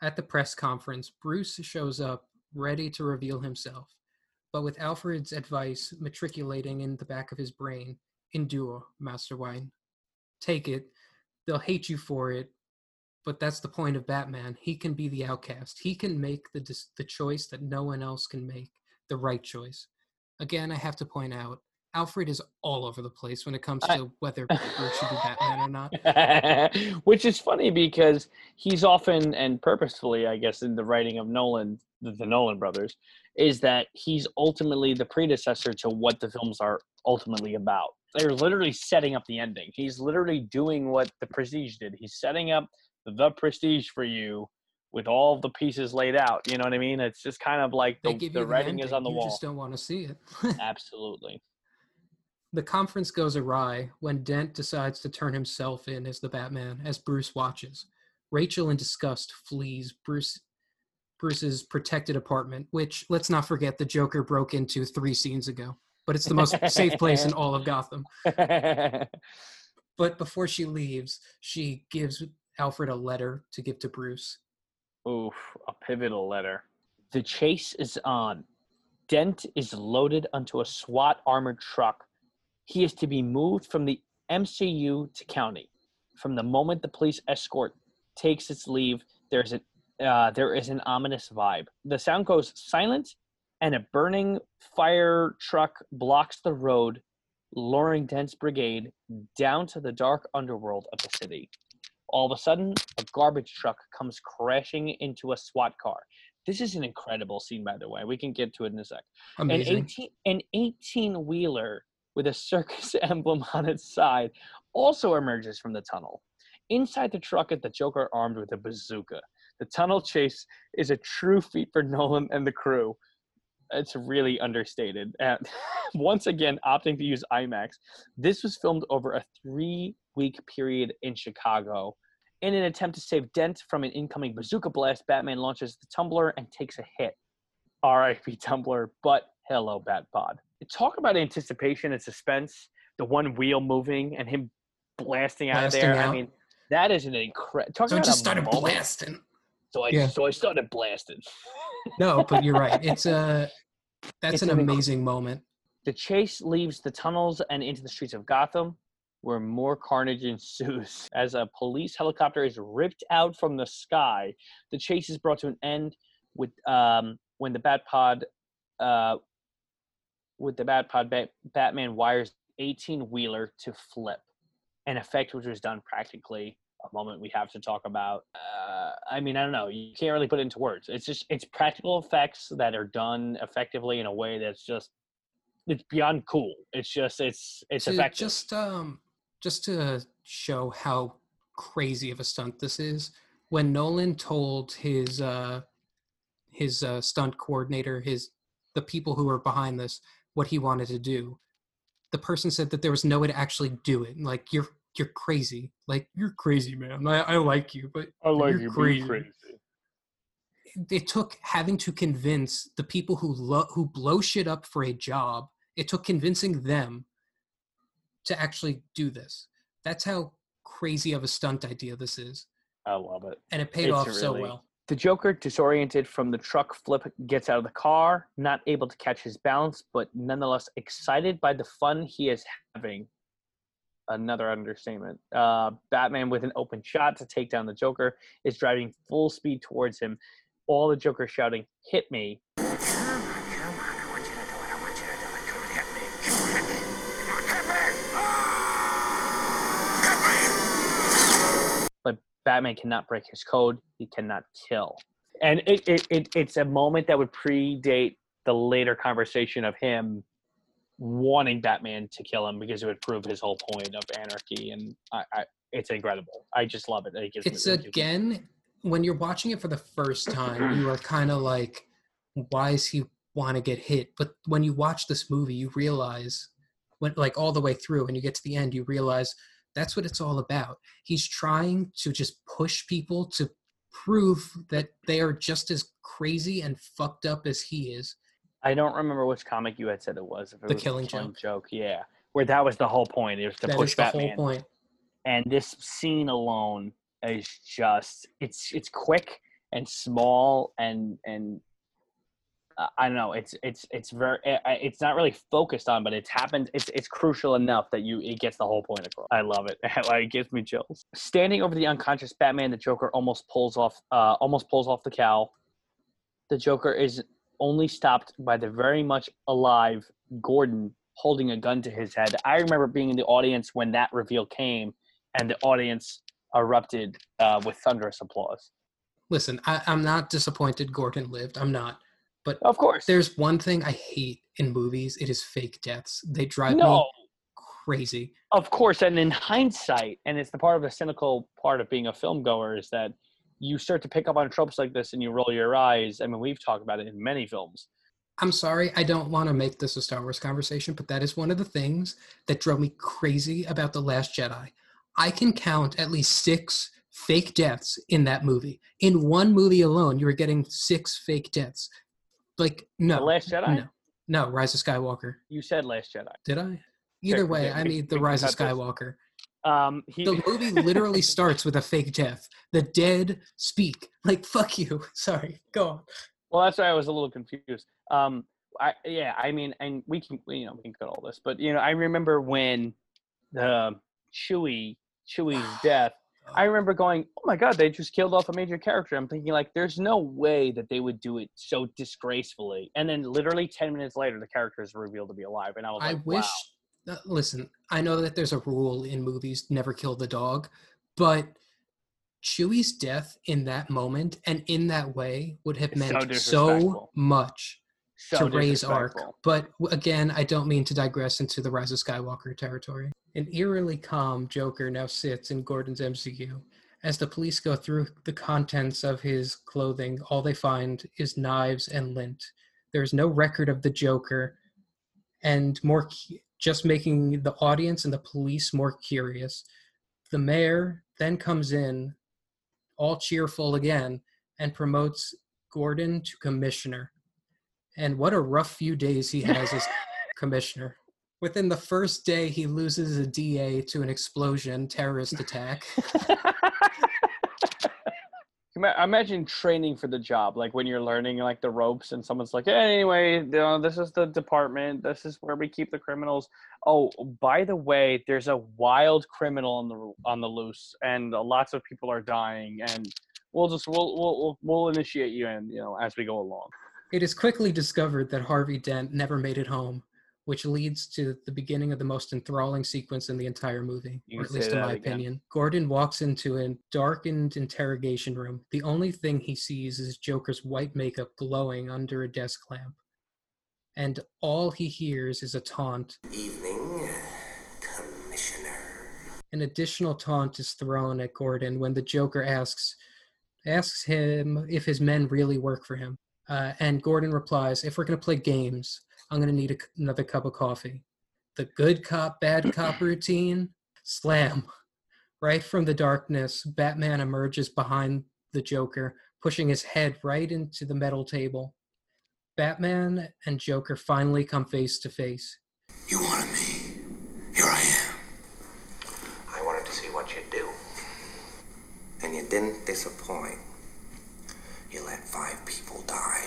At the press conference, Bruce shows up ready to reveal himself, but with Alfred's advice matriculating in the back of his brain, endure, Master Wayne. Take it. They'll hate you for it, but that's the point of Batman. He can be the outcast. He can make the the choice that no one else can make, the right choice. Again, I have to point out, Alfred is all over the place when it comes to whether Bruce should be Batman or not. Which is funny because he's often and purposefully, I guess, in the writing of Nolan, the, the Nolan brothers, is that he's ultimately the predecessor to what the films are ultimately about. They're literally setting up the ending. He's literally doing what the Prestige did. He's setting up the Prestige for you with all the pieces laid out. You know what I mean? It's just kind of like the, the you the writing is on the you wall. just don't want to see it. Absolutely. The conference goes awry when Dent decides to turn himself in as the Batman as Bruce watches. Rachel, in disgust, flees Bruce Bruce's protected apartment, which let's not forget the Joker broke into three scenes ago. But it's the most safe place in all of Gotham. But before she leaves, she gives Alfred a letter to give to Bruce. Oof, a pivotal letter. The chase is on. Dent is loaded onto a SWAT armored truck. He is to be moved from the MCU to county. From the moment the police escort takes its leave, there's an uh, there is an ominous vibe. The sound goes silent, and a burning fire truck blocks the road, luring Dent's brigade down to the dark underworld of the city. All of a sudden, a garbage truck comes crashing into a SWAT car. This is an incredible scene, by the way. We can get to it in a sec. Amazing. An Amazing. 18 an 18 wheeler with a circus emblem on its side also emerges from the tunnel. Inside the truck is the Joker armed with a bazooka. The tunnel chase is a true feat for Nolan and the crew. It's really understated. And once again, opting to use IMAX. This was filmed over a three week period in Chicago. In an attempt to save Dent from an incoming bazooka blast, Batman launches the tumbler and takes a hit. R.I.P. Tumbler, but hello, Batpod. Talk about anticipation and suspense. The one wheel moving and him blasting out Blasting of there. out. I mean, that is an incredible. So it just started moment. blasting. So I Yeah. so I started blasting. No, but you're right. It's a that's It's an an inc- amazing moment. The chase leaves the tunnels and into the streets of Gotham, where more carnage ensues. As a police helicopter is ripped out from the sky, the chase is brought to an end with um, when the Batpod, uh, with the Batpod, Bat- Batman wires 18 wheeler to flip, an effect which was done practically. A moment we have to talk about. Uh, I mean, I don't know. You can't really put it into words. It's just it's practical effects that are done effectively in a way that's just it's beyond cool. It's just it's it's to effective. just um just to show how crazy of a stunt this is when nolan told his uh his uh, stunt coordinator his the people who were behind this what he wanted to do the person said that there was no way to actually do it like you're you're crazy like you're crazy man i, I like you but I like you're crazy. it took having to convince the people who lo- who blow shit up for a job. It took convincing them to actually do this. That's how crazy of a stunt idea this is, I love it. and it paid It's off so well. The Joker, disoriented from the truck flip, gets out of the car, not able to catch his balance, but nonetheless excited by the fun he is having. Another understatement. Uh, Batman, with an open shot to take down the Joker, is driving full speed towards him. All the Joker shouting, "Hit me!" Come on, come on. I want you to do it. I want you to do it. Come on, hit me. Come on, hit me. Come on, hit me. Hit me. but Batman cannot break his code. He cannot kill. And it, it, it it's a moment that would predate the later conversation of him wanting Batman to kill him because it would prove his whole point of anarchy. And I, I it's incredible. I just love it. It me- It's it me- again when you're watching it for the first time, you are kind of like, why does he want to get hit? But when you watch this movie, you realize when like all the way through, and you get to the end, you realize that's what it's all about. He's trying to just push people to prove that they are just as crazy and fucked up as he is. I don't remember which comic you had said it was. If it The was Killing Joke. joke, yeah. Where that was the whole point. It was to That push is the Batman. whole point. and this scene alone is just it's it's quick and small and and uh, I don't know. It's it's it's very uh, it's not really focused on, but it's happened. It's it's crucial enough that you it gets the whole point across. I love it. it gives me chills. Standing over the unconscious Batman, the Joker almost pulls off uh almost pulls off the cowl. The Joker is only stopped by the very much alive Gordon holding a gun to his head. I remember being in the audience when that reveal came, and the audience erupted uh, with thunderous applause. Listen, I, I'm not disappointed Gordon lived. I'm not. But Of course, there's one thing I hate in movies. It is fake deaths. They drive no. me crazy. Of course, and in hindsight, and it's the part of the cynical part of being a film goer is that you start to pick up on tropes like this and you roll your eyes. I mean, we've talked about it in many films. I'm sorry, I don't want to make this a Star Wars conversation, but that is one of the things that drove me crazy about The Last Jedi. I can count at least six fake deaths in that movie. In one movie alone, you were getting six fake deaths. Like, no. The Last Jedi. No, no, Rise of Skywalker. You said Last Jedi. Did I? Either Sure, way, I mean, The Rise of. Skywalker. Um, he, The movie literally starts with a fake death. The dead speak. Like, fuck you. Sorry, go on. well, that's why I was a little confused. Um, I yeah, I mean, and we can you know we can cut all this, but you know, I remember when the Chewie Chewie's death. I remember going, "Oh my god, they just killed off a major character." I'm thinking like, "There's no way that they would do it so disgracefully." And then, literally ten minutes later, the character is revealed to be alive, and I was I like, wish. wow. uh, listen, I know that there's a rule in movies: never kill the dog, but Chewie's death in that moment and in that way would have It's meant so, disrespectful. much so to raise arc. But again, I don't mean to digress into the Rise of Skywalker territory. An eerily calm Joker now sits in Gordon's MCU. As the police go through the contents of his clothing, all they find is knives and lint. There is no record of the Joker, and more just making the audience and the police more curious. The mayor then comes in, all cheerful again, and promotes Gordon to commissioner. And what a rough few days he has as commissioner. Within the first day, he loses a DA to an explosion terrorist attack. Imagine training for the job, like when you're learning like the ropes, and someone's like, hey, "Anyway, you know, this is the department. This is where we keep the criminals." Oh, by the way, there's a wild criminal on the on the loose, and uh, lots of people are dying, and we'll just we'll we'll we'll, we'll initiate you in, you know, as we go along. It is quickly discovered that Harvey Dent never made it home, which leads to the beginning of the most enthralling sequence in the entire movie, or at least in my again. opinion. Gordon walks into a darkened interrogation room. The only thing he sees is Joker's white makeup glowing under a desk lamp. And all he hears is a taunt. Evening, Commissioner. An additional taunt is thrown at Gordon when the Joker asks asks him if his men really work for him. Uh, and Gordon replies, "If we're going to play games, I'm going to need a c another cup of coffee." The good cop, bad cop routine. Slam. Right from the darkness, Batman emerges behind the Joker, pushing his head right into the metal table. Batman and Joker finally come face to face. You wanted me. Here I am. I wanted to see what you'd do. And you didn't disappoint. You let five people die.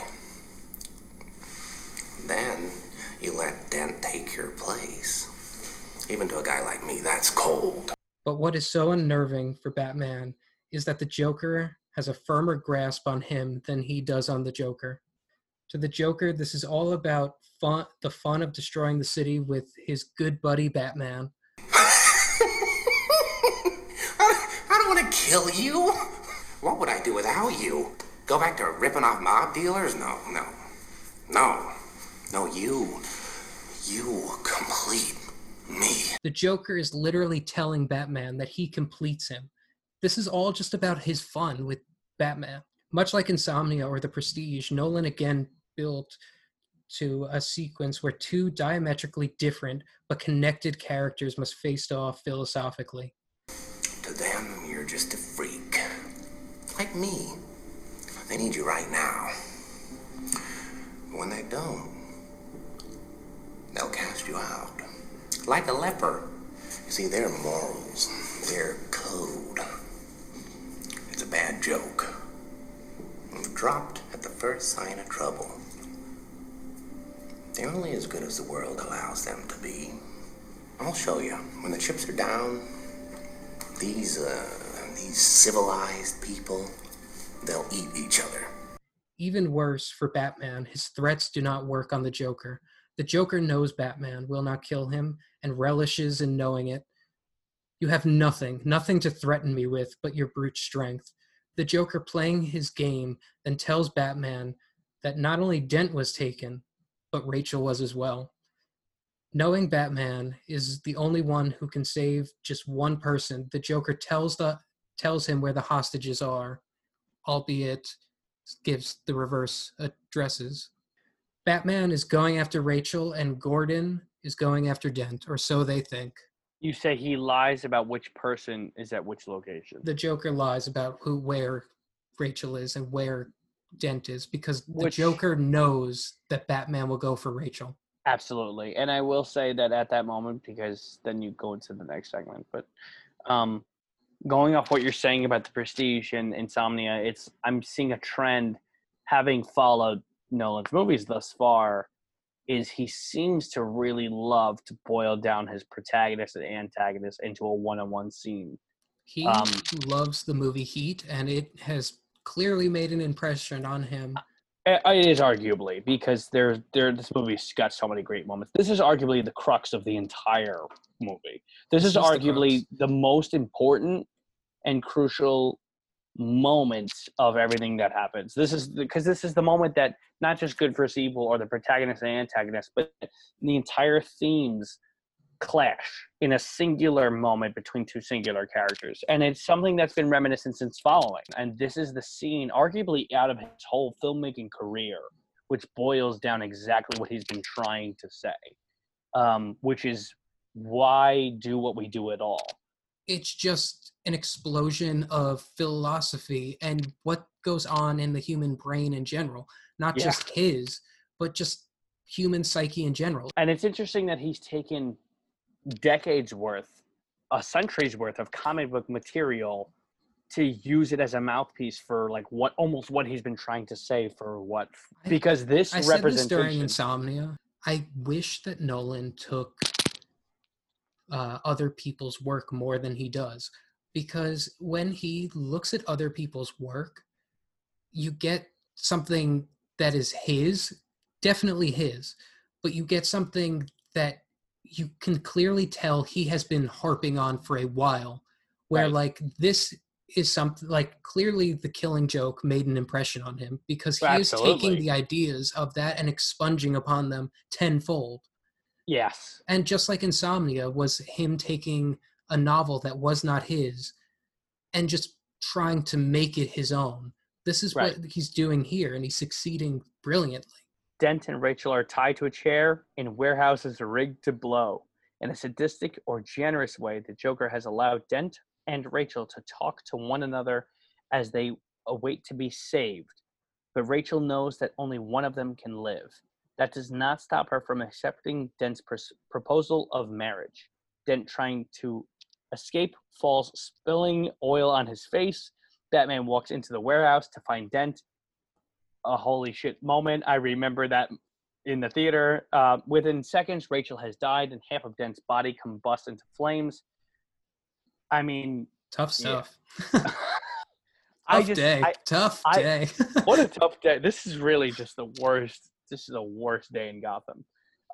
Then you let Your place. Even to a guy like me, that's cold. But what is so unnerving for Batman is that the Joker has a firmer grasp on him than he does on the Joker. To the Joker, this is all about fun, the fun of destroying the city with his good buddy Batman. I don't want to kill you. What would I do without you? Go back to ripping off mob dealers? No, no. No. No, you. You complete me. The Joker is literally telling Batman that he completes him. This is all just about his fun with Batman. Much like Insomnia or The Prestige, Nolan again built to a sequence where two diametrically different but connected characters must face off philosophically. To them, you're just a freak. Like me. They need you right now. When they don't, they'll cast you out. Like a leper. You see, their morals, their code. It's a bad joke. Dropped at the first sign of trouble. They're only as good as the world allows them to be. I'll show you. When the chips are down, these, uh, these civilized people, they'll eat each other. Even worse for Batman, his threats do not work on the Joker. The Joker knows Batman will not kill him and relishes in knowing it. You have nothing, nothing to threaten me with but your brute strength. The Joker playing his game then tells Batman that not only Dent was taken, but Rachel was as well. Knowing Batman is the only one who can save just one person, the Joker tells the tells him where the hostages are, albeit gives the reverse addresses. Batman is going after Rachel and Gordon is going after Dent, or so they think. You say he lies about which person is at which location. The Joker lies about who where Rachel is and where Dent is because the Which- Joker knows that Batman will go for Rachel. Absolutely. And I will say that at that moment, because then you go into the next segment, but um, going off what you're saying about the prestige and insomnia, it's I'm seeing a trend having followed Nolan's movies thus far is he seems to really love to boil down his protagonist and antagonist into a one-on-one scene. He Um, loves the movie Heat and it has clearly made an impression on him. It is arguably because there's there this movie's got so many great moments. This is arguably the crux of the entire movie. This This is is arguably crux. the most important and crucial moments of everything that happens. This is because this is the moment that not just good versus evil or the protagonist and antagonist, but the entire themes clash in a singular moment between two singular characters. And it's something that's been reminiscent since following. And this is the scene, arguably out of his whole filmmaking career, which boils down exactly what he's been trying to say, um, which is why do what we do at all? It's just an explosion of philosophy and what goes on in the human brain in general, not Yeah. just his, but just human psyche in general. And it's interesting that he's taken decades worth, a century's worth of comic book material to use it as a mouthpiece for like what almost what he's been trying to say for what because this I said this during Insomnia. I wish that Nolan took uh, other people's work more than he does, because when he looks at other people's work, you get something that is his, definitely his, but you get something that you can clearly tell he has been harping on for a while. Where Right. like this is something like clearly the killing joke made an impression on him because he is taking the ideas of that and expunging upon them tenfold. Yes And just like Insomnia was him taking a novel that was not his and just trying to make it his own. This is Right. what he's doing here, and he's succeeding brilliantly. Dent and Rachel are tied to a chair in warehouses rigged to blow. In a sadistic or generous way, the Joker has allowed Dent and Rachel to talk to one another as they await to be saved. But Rachel knows that only one of them can live. That does not stop her from accepting Dent's proposal of marriage. Dent, trying to escape, falls, spilling oil on his face. Batman walks into the warehouse to find Dent a holy shit moment. I remember that in the theater. Uh, within seconds, Rachel has died, and half of Dent's body combusts into flames. I mean, Tough Yeah. stuff. I Tough just, day. I, Tough I- day. what a tough day. This is really just the worst. This is the worst day in Gotham.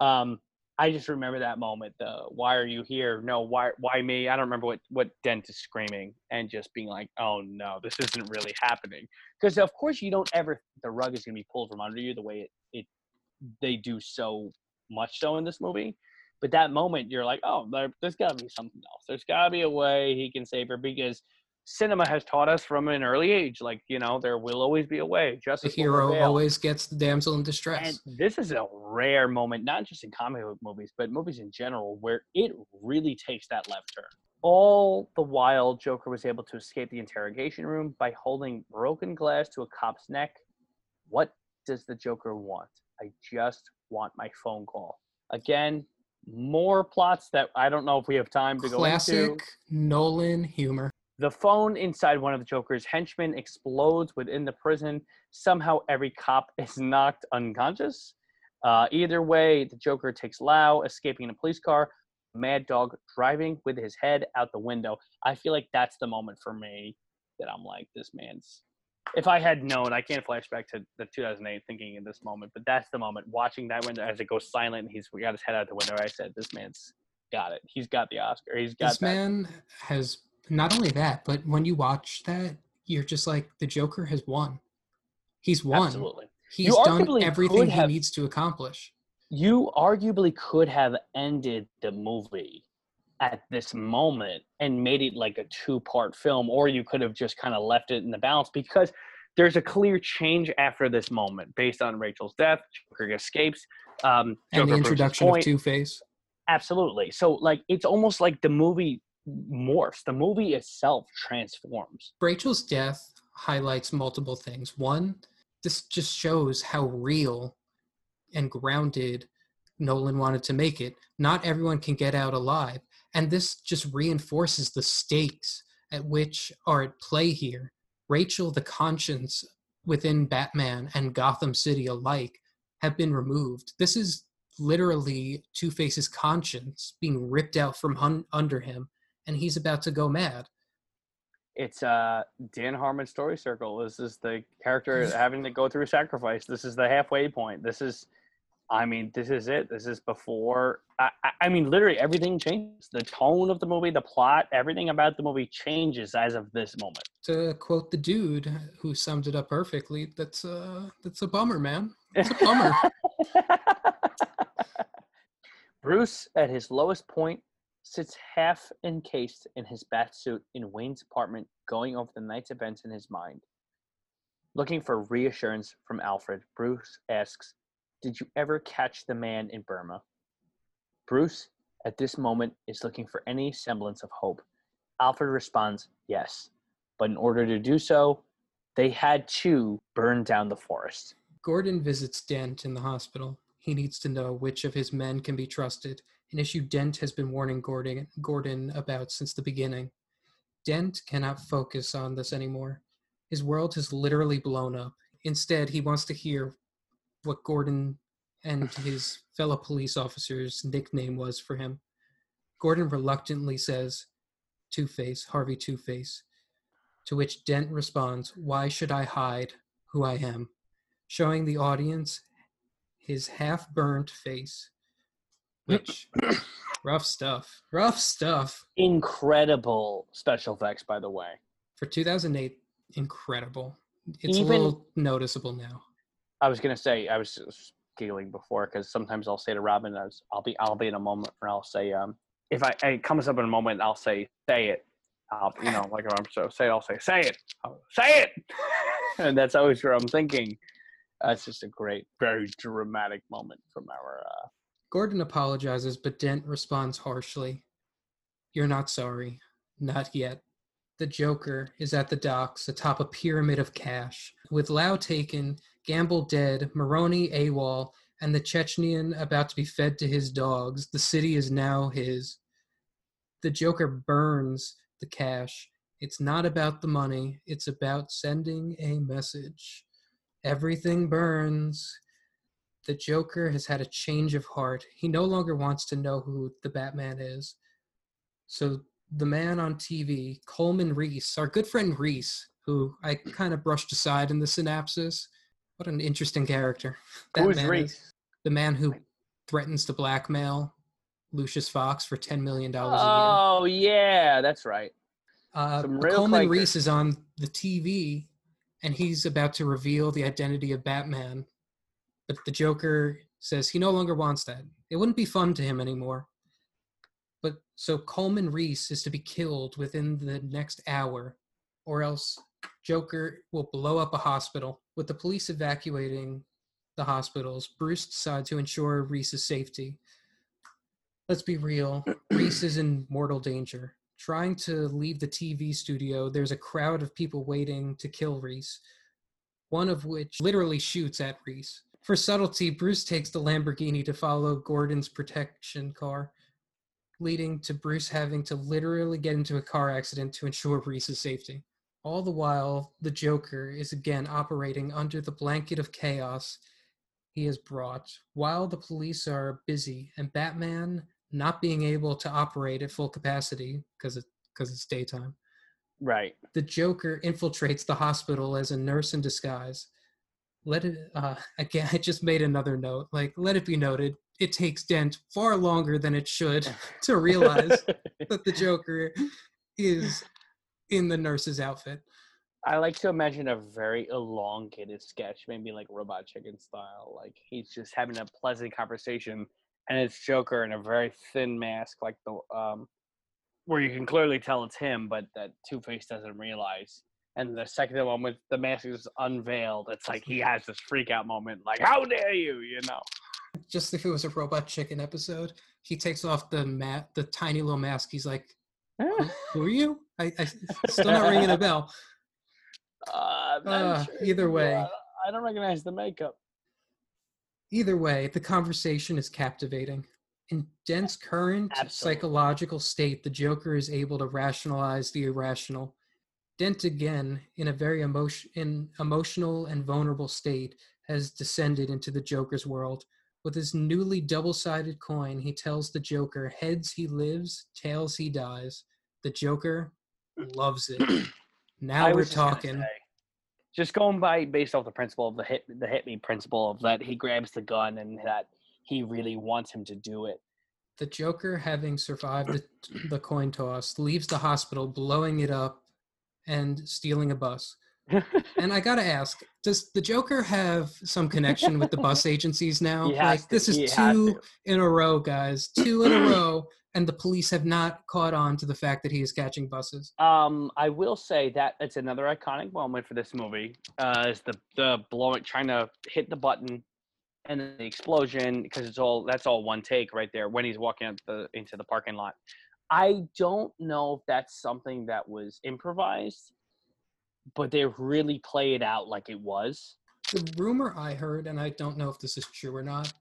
Um, I just remember that moment. The why are you here? No, why why me? I don't remember what what Dent is screaming and just being like, oh no, this isn't really happening. Because of course you don't ever the rug is gonna be pulled from under you the way it, it they do so much so in this movie. But that moment you're like, oh, there, there's gotta be something else. There's gotta be a way he can save her because cinema has taught us from an early age, like you know, there will always be a way. the Justice will hero always gets the damsel in distress. And this is a rare moment, not just in comic book movies, but movies in general, where it really takes that left turn. All the while, Joker was able to escape the interrogation room by holding broken glass to a cop's neck. What does the Joker want? I just want my phone call. Again, more plots that I don't know if we have time to go into. Classic Nolan humor. The phone inside one of the Joker's henchmen explodes within the prison. Somehow, every cop is knocked unconscious. Uh, either way, the Joker takes Lau, escaping in a police car. Mad Dog driving with his head out the window. I feel like that's the moment for me that I'm like, this man's. If I had known, I can't flash back to the 2008 thinking in this moment, but that's the moment. Watching that window as it goes silent, he's got his head out the window. I said, this man's got it. He's got the Oscar. He's got This that. man has not only that, but when you watch that, you're just like the Joker has won. He's won. Absolutely. He's You done everything could he needs to accomplish. you arguably could have ended the movie at this moment and made it like a two part film, or you could have just kind of left it in the balance because there's a clear change after this moment based on Rachel's death. Joker escapes. Um, And the introduction of. Two Face. Absolutely. So, like, it's almost like the movie morphs, the movie itself transforms. Rachel's death highlights multiple things. One, this just shows how real and grounded Nolan wanted to make it. Not everyone can get out alive. And this just reinforces the stakes at which are at play here. Rachel, the conscience within Batman and Gotham City alike, have been removed. This is literally Two Face's conscience being ripped out from hun- under him, and he's about to go mad. It's uh Dan Harmon's story circle. This is the character having to go through sacrifice. This is the halfway point. This is, I mean, this is it. This is before. I, I, I mean, literally everything changes. The tone of the movie, the plot, everything about the movie changes as of this moment. to quote the dude who summed it up perfectly, that's a that's a bummer, man. It's a bummer. Bruce, at his lowest point, sits half encased in his bat suit in Wayne's apartment, going over the night's events in his mind. Looking for reassurance from Alfred, Bruce asks, Did you ever catch the man in Burma? Bruce, at this moment, is looking for any semblance of hope. Alfred responds, Yes, but in order to do so, they had to burn down the forest. Gordon visits Dent in the hospital. He needs to know which of his men can be trusted, an issue Dent has been warning Gordon, Gordon about since the beginning. Dent cannot focus on this anymore. His world has literally blown up. Instead, he wants to hear what Gordon and his fellow police officers' nickname was for him. Gordon reluctantly says, Two Face, Harvey Two Face. To which Dent responds, Why should I hide who I am? Showing the audience his half burnt face. Which, rough stuff. Rough stuff. Incredible special effects, by the way. For 2008, incredible. It's Even- a little noticeable now. I was gonna say I was giggling before because sometimes I'll say to Robin, I was, "I'll be I'll be in a moment," and I'll say, um, if I it comes up in a moment, I'll say, "Say it," I'll you know like if I'm so say it, I'll say, "Say it, I'll, say it," and that's always where I'm thinking. That's just a great, very dramatic moment from our. Uh, Gordon apologizes, but Dent responds harshly. You're not sorry. Not yet. The Joker is at the docks atop a pyramid of cash. With Lau taken, Gambol dead, Maroni AWOL, and the Chechenian about to be fed to his dogs, the city is now his. The Joker burns the cash. It's not about the money, it's about sending a message. Everything burns. The Joker has had a change of heart. He no longer wants to know who the Batman is. So the man on TV, Coleman Reese, our good friend Reese, who I kind of brushed aside in the synopsis. What an interesting character. man is Reese? The man who threatens to blackmail Lucius Fox for $10 million a year. Oh yeah, that's right. Uh, Some but real Coleman Quakers. Reese is on the TV, and he's about to reveal the identity of Batman. But the Joker says he no longer wants that. It wouldn't be fun to him anymore. But so Coleman Reese is to be killed within the next hour, or else Joker will blow up a hospital. With the police evacuating the hospitals, Bruce decides to ensure Reese's safety. Let's be real, Reese is in mortal danger. Trying to leave the TV studio, there's a crowd of people waiting to kill Reese, one of which literally shoots at Reese. For subtlety, Bruce takes the Lamborghini to follow Gordon's protection car, leading to Bruce having to literally get into a car accident to ensure Reese's safety. All the while, the Joker is again operating under the blanket of chaos. he has brought while the police are busy and Batman not being able to operate at full capacity because it because it's daytime. Right. The Joker infiltrates the hospital as a nurse in disguise. Let it uh, again. I just made another note. Like, let it be noted, it takes Dent far longer than it should to realize that the Joker is in the nurse's outfit. I like to imagine a very elongated sketch, maybe like Robot Chicken style. Like he's just having a pleasant conversation, and it's Joker in a very thin mask, like the um, where you can clearly tell it's him, but that Two Face doesn't realize. And the second moment the mask is unveiled, it's like he has this freak out moment, like "How dare you!" You know. Just if it was a Robot Chicken episode, he takes off the mat, the tiny little mask. He's like, "Who, who are you?" I, I still not ringing a bell. Uh, Uh, sure. either way. Uh, I don't recognize the makeup. Either way, the conversation is captivating. In Dent's current Absolutely. psychological state, the Joker is able to rationalize the irrational. Dent, again, in a very emotion, in emotional and vulnerable state, has descended into the Joker's world. With his newly double-sided coin, he tells the Joker, "Heads he lives, tails he dies." The Joker loves it. Now I we're was just gonna talking. say, Just going by based off the principle of the hit the hit me principle of that he grabs the gun and that he really wants him to do it. The Joker, having survived the, the coin toss, leaves the hospital, blowing it up and stealing a bus. And I gotta ask, does the Joker have some connection with the bus agencies now? He like to- this is two in a row, guys. Two in a row, and the police have not caught on to the fact that he is catching buses. Um, I will say that it's another iconic moment for this movie. Uh, is the the blowing trying to hit the button, and then the explosion because it's all that's all one take right there when he's walking out the into the parking lot. I don't know if that's something that was improvised, but they really play it out like it was. The rumor I heard, and I don't know if this is true or not,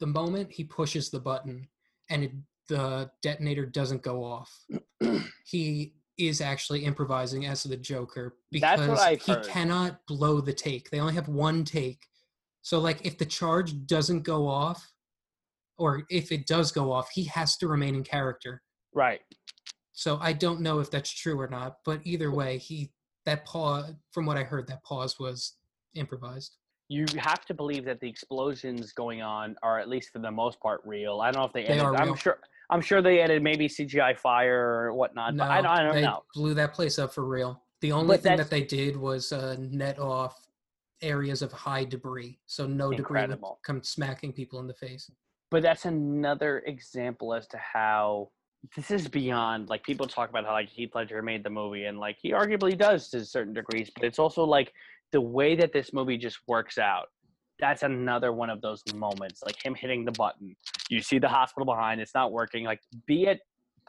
the moment he pushes the button and it, the detonator doesn't go off, he is actually improvising as the Joker because he heard. cannot blow the take. They only have one take. So, like, if the charge doesn't go off, or if it does go off, he has to remain in character. Right. So I don't know if that's true or not, but either way, he that pause from what I heard, that pause was improvised. You have to believe that the explosions going on are at least for the most part real. I don't know if they, They are I'm real. sure. I'm sure they added maybe CGI fire or whatnot. no, but I don't, I don't they know. blew that place up for real. The only But thing that they did was uh, net off areas of high debris, so no debris would Incredible. come smacking people in the face. But that's another example as to how this is beyond like people talk about how like Heath Ledger made the movie and like he arguably does to certain degrees, but it's also like the way that this movie just works out. That's another one of those moments, like him hitting the button. You see the hospital behind, it's not working. Like, be it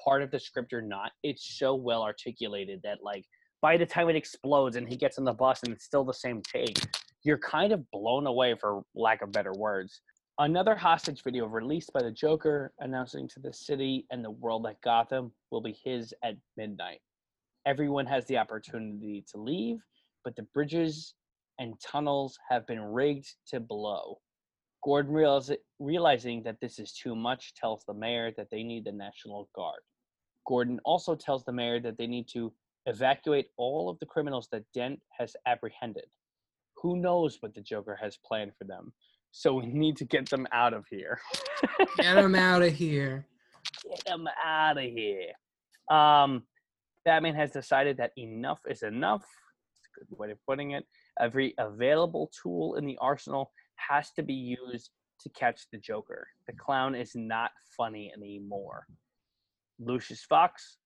part of the script or not, it's so well articulated that like by the time it explodes and he gets on the bus and it's still the same take, you're kind of blown away for lack of better words. Another hostage video released by the Joker announcing to the city and the world that Gotham will be his at midnight. Everyone has the opportunity to leave, but the bridges and tunnels have been rigged to blow. Gordon, realize, realizing that this is too much, tells the mayor that they need the National Guard. Gordon also tells the mayor that they need to evacuate all of the criminals that Dent has apprehended. Who knows what the Joker has planned for them? So we need to get them out of here. Get them out of here. Get them out of here. Um, Batman has decided that enough is enough. That's a good way of putting it. Every available tool in the arsenal has to be used to catch the Joker. The clown is not funny anymore. Lucius Fox,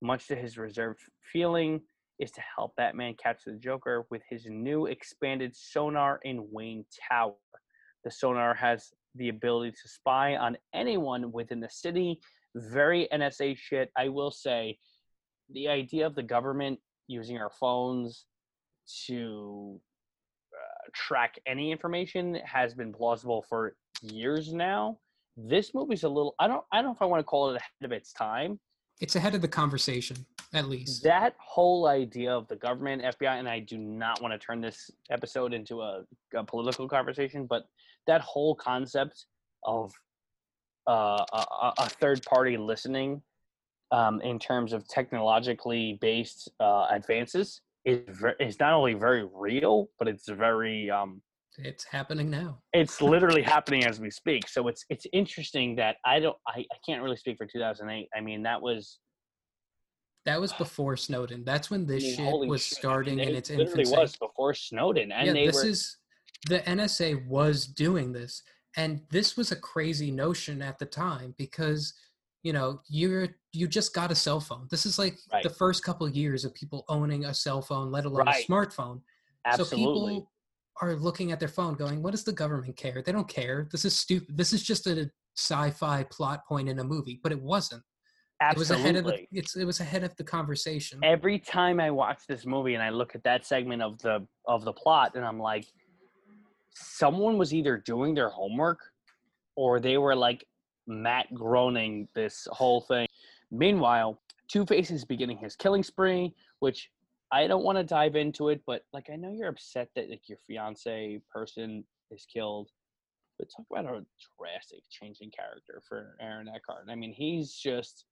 much to his reserved feeling, is to help Batman catch the Joker with his new expanded sonar in Wayne Tower. The sonar has the ability to spy on anyone within the city. Very NSA shit. I will say, the idea of the government using our phones to uh, track any information has been plausible for years now. This movie's a little. I don't. I don't know if I want to call it ahead of its time. It's ahead of the conversation. At least. that whole idea of the government fbi and i do not want to turn this episode into a, a political conversation but that whole concept of uh, a, a- third party listening um, in terms of technologically based uh, advances is, ver- is not only very real but it's very um, It's happening now. it's literally happening as we speak so it's it's interesting that i don't I, I can't really speak for 2008 i mean that was That was before Snowden. That's when this I mean, shit was shit, I starting mean, in it its infancy. was before Snowden, and yeah, they this were is the NSA was doing this, and this was a crazy notion at the time because you know you're you just got a cell phone. This is like Right. the first couple of years of people owning a cell phone, let alone Right. a smartphone. Absolutely. So people are looking at their phone, going, "What does the government care? They don't care. This is stupid. This is just a sci-fi plot point in a movie." But it wasn't. It was ahead of the. It's it was ahead of the conversation. Every time I watch this movie and I look at that segment of the of the plot, and I'm like, someone was either doing their homework, or they were like Matt Groening this whole thing. Meanwhile, Two Face is beginning his killing spree, which I don't want to dive into it, but like I know you're upset that like your fiance person is killed, but talk about a drastic change in character for Aaron Eckhart. I mean, he's just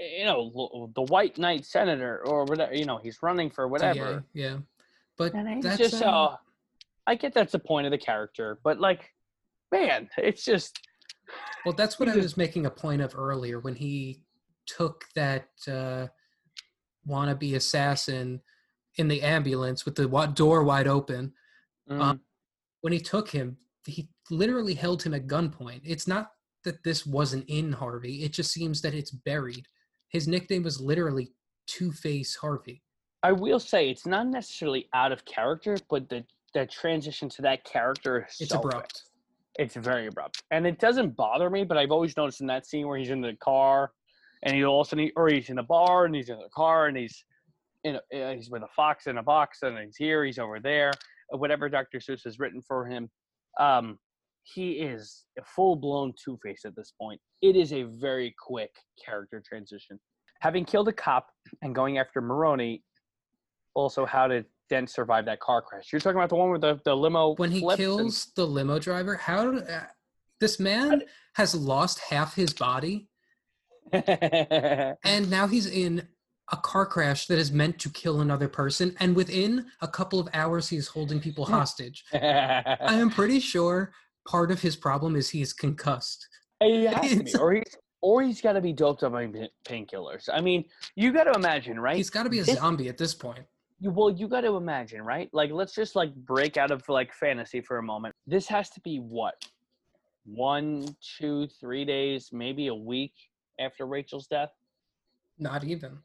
you know the white knight senator or whatever. You know, he's running for whatever. Yeah, yeah. But And that's just um, uh, I get that's the point of the character, but like, man, it's just Well, that's what He I just- was making a point of earlier when he took that uh, wannabe assassin in the ambulance with the door wide open. mm, Um, When he took him, he literally held him at gunpoint. It's not that this wasn't in Harvey, it just seems that it's buried. His nickname was literally Two Face Harvey. I will say it's not necessarily out of character, but the the transition to that character is It's so abrupt. It's very abrupt, and it doesn't bother me. But I've always noticed in that scene where he's in the car, and he all of a sudden, or he's in a bar, and he's in the car, and he's in a, uh, he's with a fox in a box, and he's here, he's over there, whatever Dr. Seuss has written for him. Um, he is a full blown Two Face at this point. It is a very quick character transition. Having killed a cop and going after Maroni, also how did then survive that car crash. You're talking about the one where the, the limo When he flips and- kills the limo driver, how did, uh, this man has lost half his body and now he's in a car crash that is meant to kill another person and within a couple of hours he's holding people hostage i am pretty sure part of his problem is he's concussed he has to be, or he's or he's got to be doped up on painkillers. I mean, you got to imagine, right? he's got to be a This- zombie at this point You, well, you got to imagine, right? Like, let's just like break out of like fantasy for a moment. This has to be what one, two, three days, maybe a week after Rachel's death, not even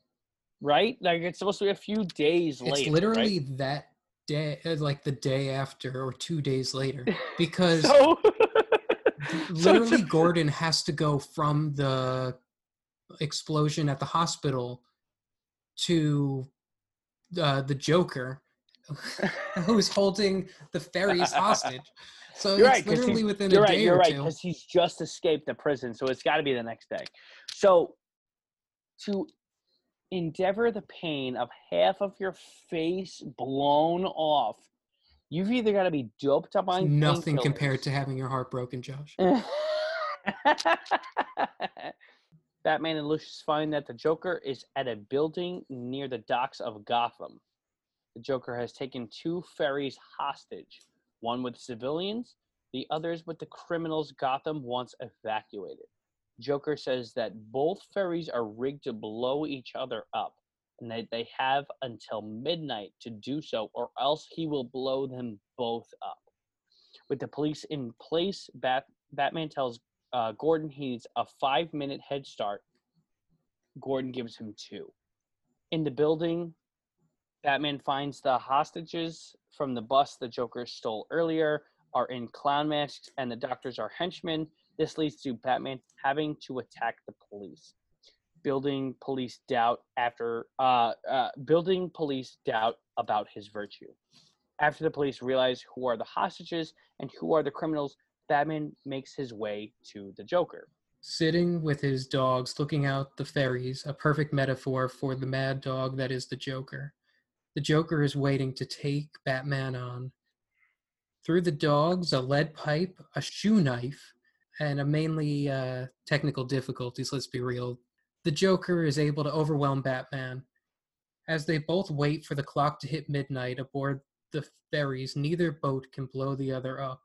right? Like, it's supposed to be a few days later. it's right? literally that day uh, like the day after or two days later because so. so literally gordon has to go from the explosion at the hospital to uh, the joker who's holding the ferries hostage so You're it's right, literally within You're a right. day You're or right two because he's just escaped the prison, so it's got to be the next day. So to endeavor the pain of half of your face blown off, you've either got to be doped up on nothing compared to having your heart broken josh Batman and Lucius find that the Joker is at a building near the docks of Gotham. The Joker has taken two ferries hostage, one with civilians, the others with the criminals Gotham wants evacuated. Joker says that both ferries are rigged to blow each other up and that they have until midnight to do so, or else he will blow them both up. With the police in place, Bat- Batman tells uh, Gordon he needs a five minute head start. Gordon gives him two. In the building, Batman finds the hostages from the bus the Joker stole earlier are in clown masks and the doctors are henchmen. This leads to Batman having to attack the police. Building police doubt after uh, uh, building police doubt about his virtue. After the police realize who are the hostages and who are the criminals, Batman makes his way to the Joker. sitting with his dogs looking out the ferries, a perfect metaphor for the mad dog that is the Joker. The Joker is waiting to take Batman on. Through the dogs, a lead pipe, a shoe knife, and a mainly uh, technical difficulties, let's be real, the Joker is able to overwhelm Batman. As they both wait for the clock to hit midnight aboard the ferries, neither boat can blow the other up.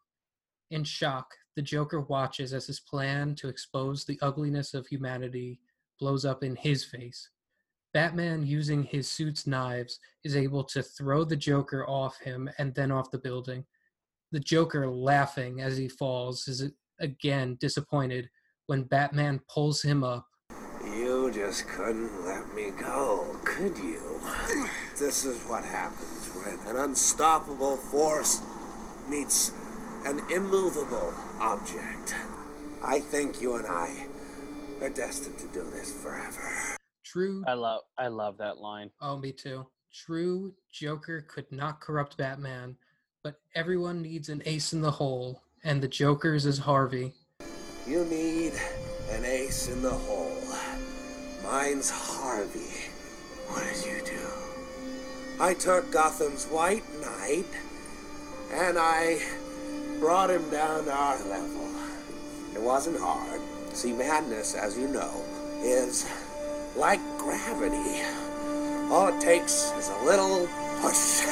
In shock, the Joker watches as his plan to expose the ugliness of humanity blows up in his face. Batman, using his suit's knives, is able to throw the Joker off him and then off the building. The Joker, laughing as he falls, is again disappointed when Batman pulls him up. You just couldn't let me go, could you? This is what happens when an unstoppable force meets an immovable object. I think you and I are destined to do this forever. True. I love I love that line. Oh, me too. True, Joker could not corrupt Batman, but everyone needs an ace in the hole, and the Joker's is Harvey. You need an ace in the hole. Mine's Harvey. What did you do? I took Gotham's White Knight and I brought him down to our level. It wasn't hard. See, madness, as you know, is like gravity. All it takes is a little push.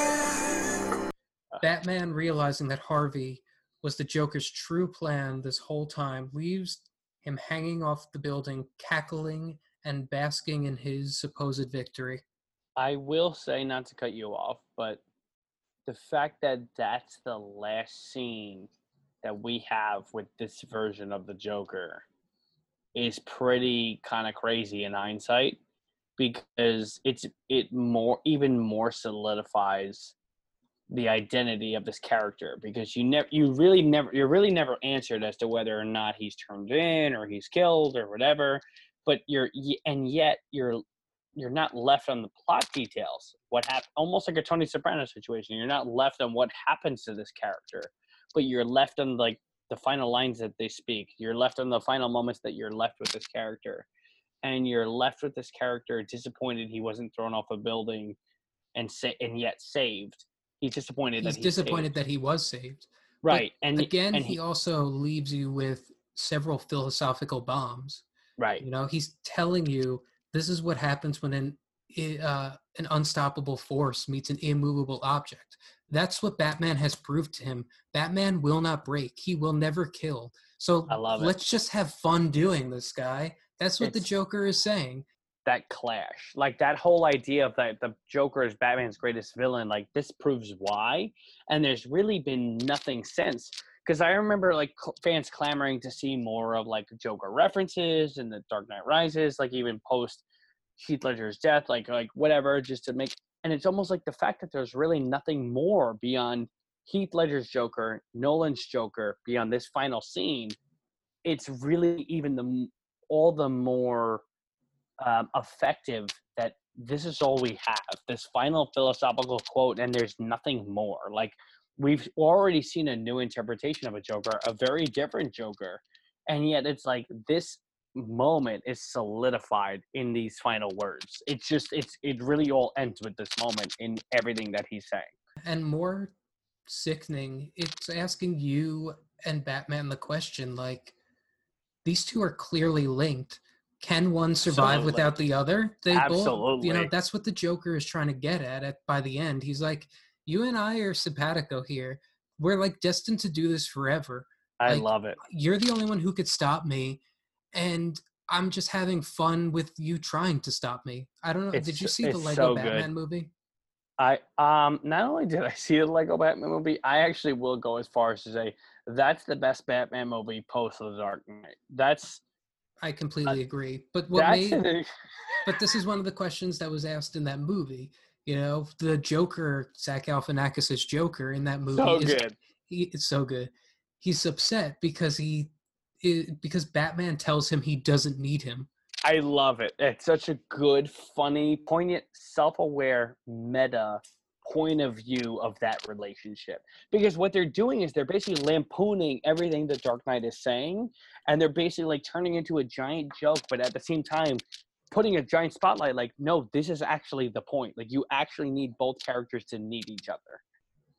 Batman, realizing that Harvey was the Joker's true plan this whole time, leaves him hanging off the building, cackling and basking in his supposed victory. I will say, not to cut you off, but the fact that that's the last scene that we have with this version of the Joker is pretty kind of crazy in hindsight because it's it more even more solidifies the identity of this character because you never you really never you're really never answered as to whether or not he's turned in or he's killed or whatever but you're and yet you're you're not left on the plot details. What happened almost like a tony soprano situation you're not left on what happens to this character but you're left on like the final lines that they speak. You're left on the final moments that you're left with this character and you're left with this character disappointed he wasn't thrown off a building and sa- and yet saved he's disappointed He's that he's disappointed saved. that he was saved. But right and again, and he also leaves you with several philosophical bombs. right You know, he's telling you this is what happens when an uh, an unstoppable force meets an immovable object. That's what Batman has proved to him. Batman will not break. He will never kill. So I love it. let's just have fun doing this, guy. That's what the Joker is saying. That clash like that whole idea of that the joker is batman's greatest villain like this proves why and there's really been nothing since because i remember like fans clamoring to see more of like joker references in the dark knight rises like even post heath ledger's death like like whatever just to make and it's almost like the fact that there's really nothing more beyond heath ledger's joker nolan's joker beyond this final scene it's really even the all the more um, effective that this is all we have this final philosophical quote and there's nothing more. Like we've already seen a new interpretation of a joker a very different joker and yet it's like this moment is solidified in these final words. It's just it's it really all ends with this moment in everything that he's saying. And more sickening, it's asking you and Batman the question like, these two are clearly linked. Can one survive Absolutely. without the other? They both, you know, that's what the Joker is trying to get at. At by the end, he's like, "You and I are simpatico here. We're like destined to do this forever. i Like, love it You're the only one who could stop me, and I'm just having fun with you trying to stop me. I don't know. It's did you see the Lego so. Batman movie? I um not only did I see the Lego Batman movie, I actually will go as far as to say that's the best Batman movie post the Dark Knight. That's I uh, completely agree. But what that's made but this is one of the questions that was asked in that movie. You know, the Joker, Zach Galifianakis' Joker in that movie so is good. he, it's so good. He's upset because he i because Batman tells him he doesn't need him. I love it. It's such a good, funny, poignant, self-aware, meta point of view of that relationship. Because what they're doing is they're basically lampooning everything that dark knight is saying and they're basically like turning into a giant joke but at the same time putting a giant spotlight like no this is actually the point. Like you actually need both characters to need each other.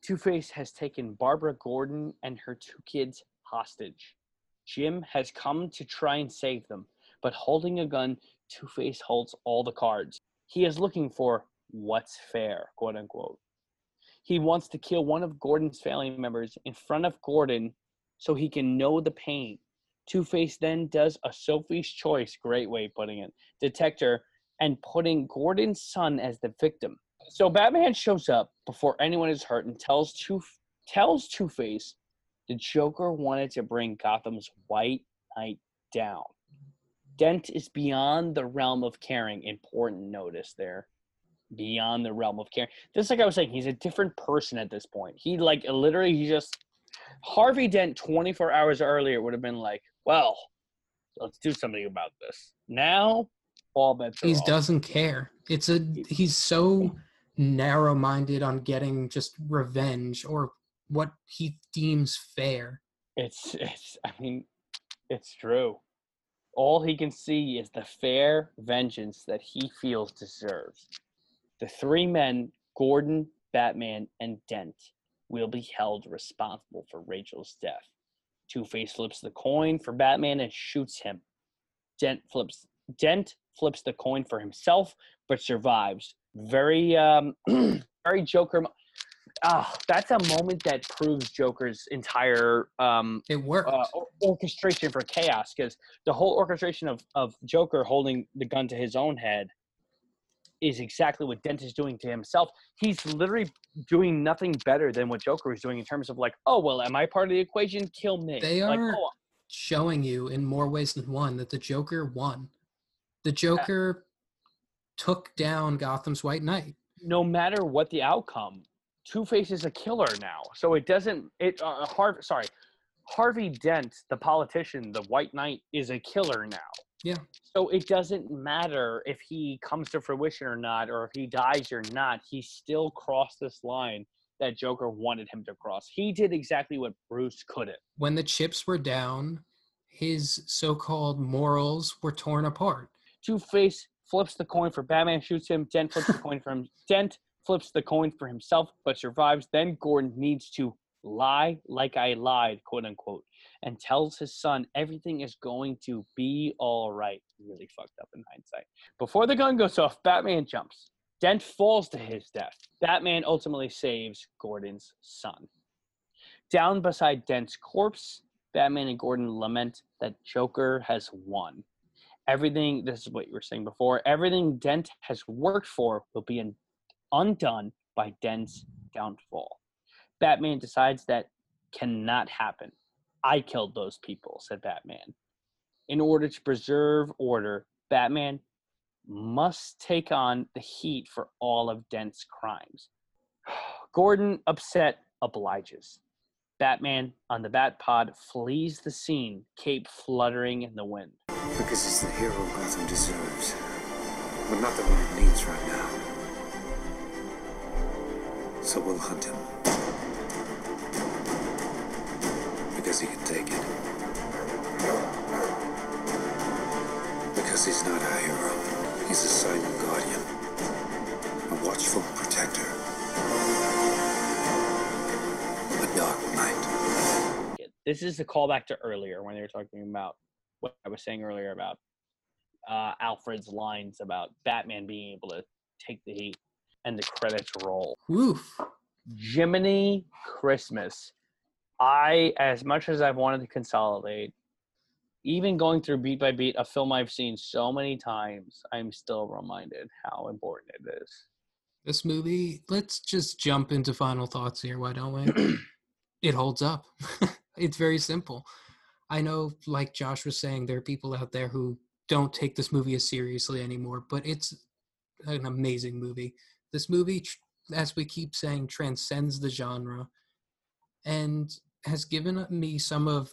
Two-face has taken barbara gordon and her two kids hostage. Jim has come to try and save them but holding a gun two-face holds all the cards. He is looking for what's fair quote unquote he wants to kill one of gordon's family members in front of gordon so he can know the pain Two Face then does a Sophie's Choice, great way of putting it, detector, and putting Gordon's son as the victim. So Batman shows up before anyone is hurt and tells Two tells Two Face the Joker wanted to bring Gotham's White Knight down. Dent is beyond the realm of caring. Important notice there. Beyond the realm of care. Just like I was saying, he's a different person at this point. He like literally he just Harvey Dent 24 hours earlier would have been like, well, let's do something about this. Now, all bets he doesn't care. It's a he's so narrow-minded on getting just revenge or what he deems fair. It's, it's, I mean, it's true. All he can see is the fair vengeance that he feels deserves. The three men, Gordon, Batman, and Dent, will be held responsible for Rachel's death. Two Face flips the coin for Batman and shoots him. Dent flips Dent flips the coin for himself, but survives. Very um very Joker. Ah, that's a moment that proves Joker's entire um It worked. uh, orchestration for chaos because the whole orchestration of, of Joker holding the gun to his own head is exactly what Dent is doing to himself. He's literally doing nothing better than what Joker is doing in terms of like, oh well, am I part of the equation? Kill me. They like, are- oh, showing you in more ways than one that the Joker won. The Joker took down Gotham's White Knight. no matter what the outcome, Two Face is a killer now. So it doesn't. It uh, Harvey. Sorry, Harvey Dent, the politician, the White Knight, is a killer now. Yeah. So it doesn't matter if he comes to fruition or not, or if he dies or not. He still crossed this line that Joker wanted him to cross. He did exactly what Bruce couldn't. When the chips were down, his so-called morals were torn apart. Two Face flips the coin for Batman, shoots him. Dent flips the coin for him. Dent flips the coin for himself, but survives. Then Gordon needs to lie like I lied, quote unquote, and tells his son everything is going to be all right. Really fucked up in hindsight. Before the gun goes off, Batman jumps. Dent falls to his death. Batman ultimately saves Gordon's son. Down beside Dent's corpse, Batman and Gordon lament that Joker has won everything this is what you were saying before everything dent has worked for will be un- undone by dent's downfall batman decides that cannot happen i killed those people said batman in order to preserve order batman must take on the heat for all of dent's crimes gordon upset obliges batman on the Batpod flees the scene cape fluttering in the wind Because he's the hero Gotham deserves. But not the one it needs right now. So we'll hunt him. Because he can take it. Because he's not a hero. He's a silent guardian. A watchful protector. A dark knight. This is a callback to earlier when they were talking about what I was saying earlier about uh, Alfred's lines about Batman being able to take the heat and the credits roll. Woof. Jiminy Christmas. I, as much as I've wanted to consolidate, even going through beat by beat a film I've seen so many times, I'm still reminded how important it is. This movie, let's just jump into final thoughts here, why don't we? it holds up. it's very simple. I know, like Josh was saying, there are people out there who don't take this movie as seriously anymore, but it's an amazing movie. This movie, as we keep saying, transcends the genre and has given me some of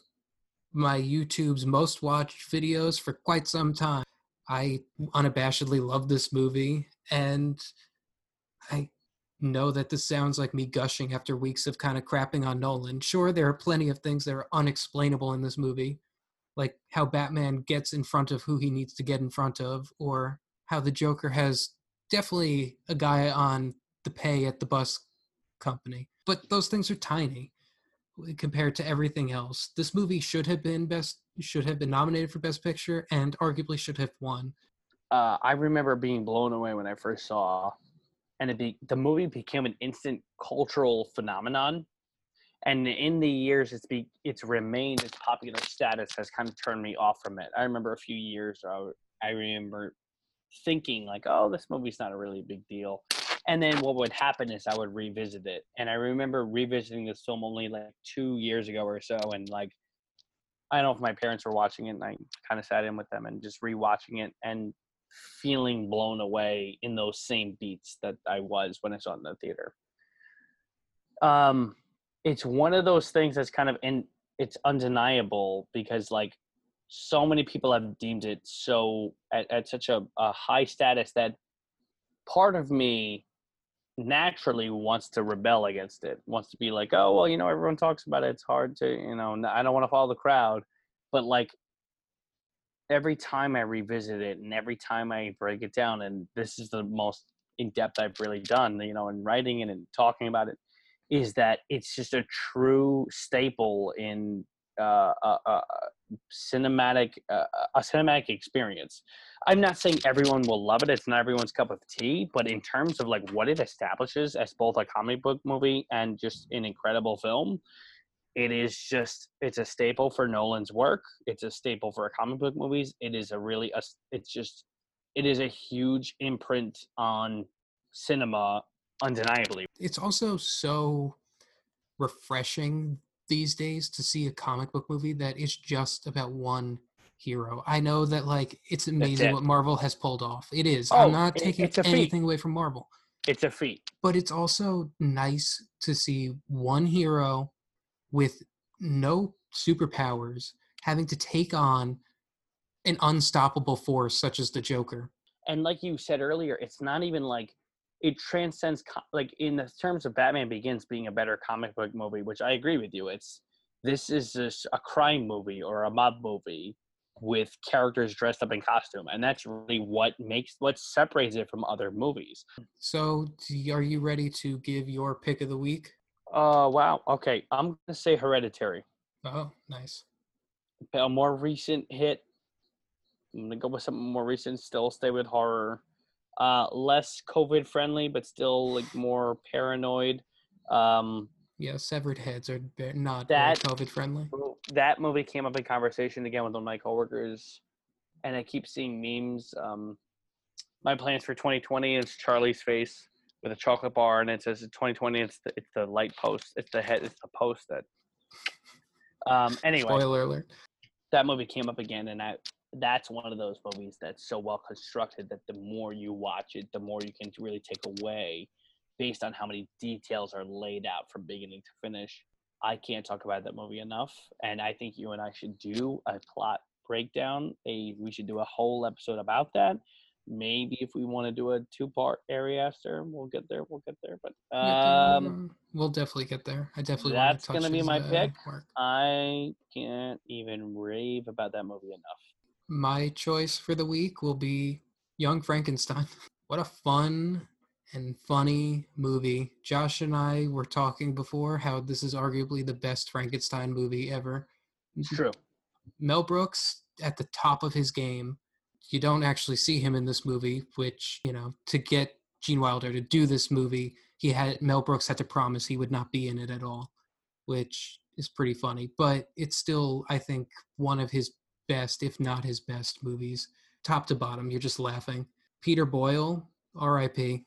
my YouTube's most watched videos for quite some time. I unabashedly love this movie and I know that this sounds like me gushing after weeks of kind of crapping on Nolan. Sure, there are plenty of things that are unexplainable in this movie, like how Batman gets in front of who he needs to get in front of, or how the Joker has definitely a guy on the pay at the bus company. But those things are tiny compared to everything else. This movie should have been best should have been nominated for best picture and arguably should have won. Uh, I remember being blown away when I first saw, and it be, the movie became an instant cultural phenomenon. And in the years it's be it's remained its popular status has kind of turned me off from it. I remember a few years ago, I remember thinking like, oh, this movie's not a really big deal. And then what would happen is I would revisit it. And I remember revisiting this film only like two years ago or so. And like, I don't know if my parents were watching it and I kind of sat in with them and just rewatching it and feeling blown away in those same beats that I was when I saw it in the theater. Um, it's one of those things that's kind of in, it's undeniable because like so many people have deemed it so at, at such a, a high status that part of me naturally wants to rebel against it wants to be like oh well you know everyone talks about it it's hard to you know i don't want to follow the crowd but like every time i revisit it and every time i break it down and this is the most in depth i've really done you know in writing it and talking about it is that it's just a true staple in uh, uh, uh, cinematic uh, a cinematic experience. I'm not saying everyone will love it. It's not everyone's cup of tea, but in terms of like what it establishes as both a comic book movie and just an incredible film, it is just it's a staple for Nolan's work. It's a staple for comic book movies. It is a really a, it's just it is a huge imprint on cinema undeniably. It's also so refreshing these days to see a comic book movie that is just about one hero. I know that like it's amazing it. what Marvel has pulled off. It is. Oh, I'm not taking it's a feat. anything away from Marvel. It's a feat. But it's also nice to see one hero with no superpowers having to take on an unstoppable force such as the Joker. and like you said earlier it's not even like it transcends like in the terms of batman begins being a better comic book movie which i agree with you it's this is just a crime movie or a mob movie with characters dressed up in costume and that's really what makes what separates it from other movies So, are you ready to give your pick of the week? uh wow okay i'm gonna say hereditary Oh, nice. a more recent hit i'm gonna go with something more recent still stay with horror uh less covid friendly but still like more paranoid um Yeah, severed heads are not That- COVID friendly. That movie came up in conversation again with one of my coworkers, and I keep seeing memes. Um, my plans for 2020 is Charlie's face with a chocolate bar, and it says 2020. It's the it's the light post. It's the head. It's the post that. Um. Anyway, Spoiler alert. that movie came up again, and I that's one of those movies that's so well constructed that the more you watch it, the more you can really take away, based on how many details are laid out from beginning to finish. I can't talk about that movie enough, and I think you and I should do a plot breakdown. A we should do a whole episode about that. Maybe if we want to do a two-part area after, we'll get there. We'll get there. But um, we'll definitely get there. I definitely that's to gonna be my uh, pick. work. I can't even rave about that movie enough. My choice for the week will be Young Frankenstein. What a fun and funny movie. Josh and I were talking before how this is arguably the best Frankenstein movie ever. It's true. Mel Brooks at the top of his game. You don't actually see him in this movie, which, you know, to get Gene Wilder to do this movie, he had Mel Brooks had to promise he would not be in it at all, which is pretty funny. But it's still, I think, one of his best, if not his best movies. Top to bottom, you're just laughing. Peter Boyle, R.I.P. Gene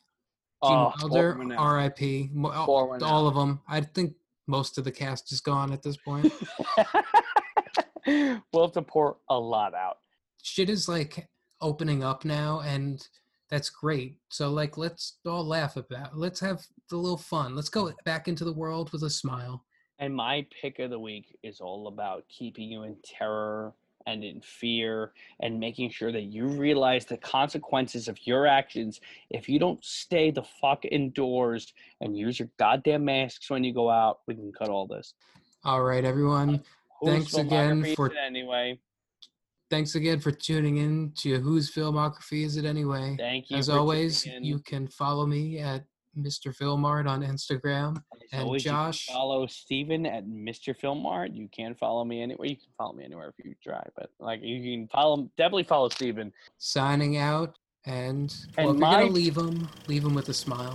Oh, Wilder. R.I.P. Uh, all- all of them. I think most of the cast is gone at this point. we'll have to pour a lot out. shit is like opening up now and that's great so like let's all laugh about It. let's have a little fun let's go back into the world with a smile And my pick of the week is all about keeping you in terror and in fear and making sure that you realize the consequences of your actions if you don't stay the fuck indoors and use your goddamn masks when you go out we can cut all this All right, everyone. Whose Thanks again for- anyway Thanks again for tuning in to Whose Filmography Is It Anyway? thank you As always, you can follow me at Mr. Filmart on Instagram. As and always, you can Josh- follow Steven at Mr. Filmart. You can follow me anywhere. You can follow me anywhere if you try, but like you can follow, definitely follow Steven. Signing out. And, And well, if you're going to leave him, leave him with a smile.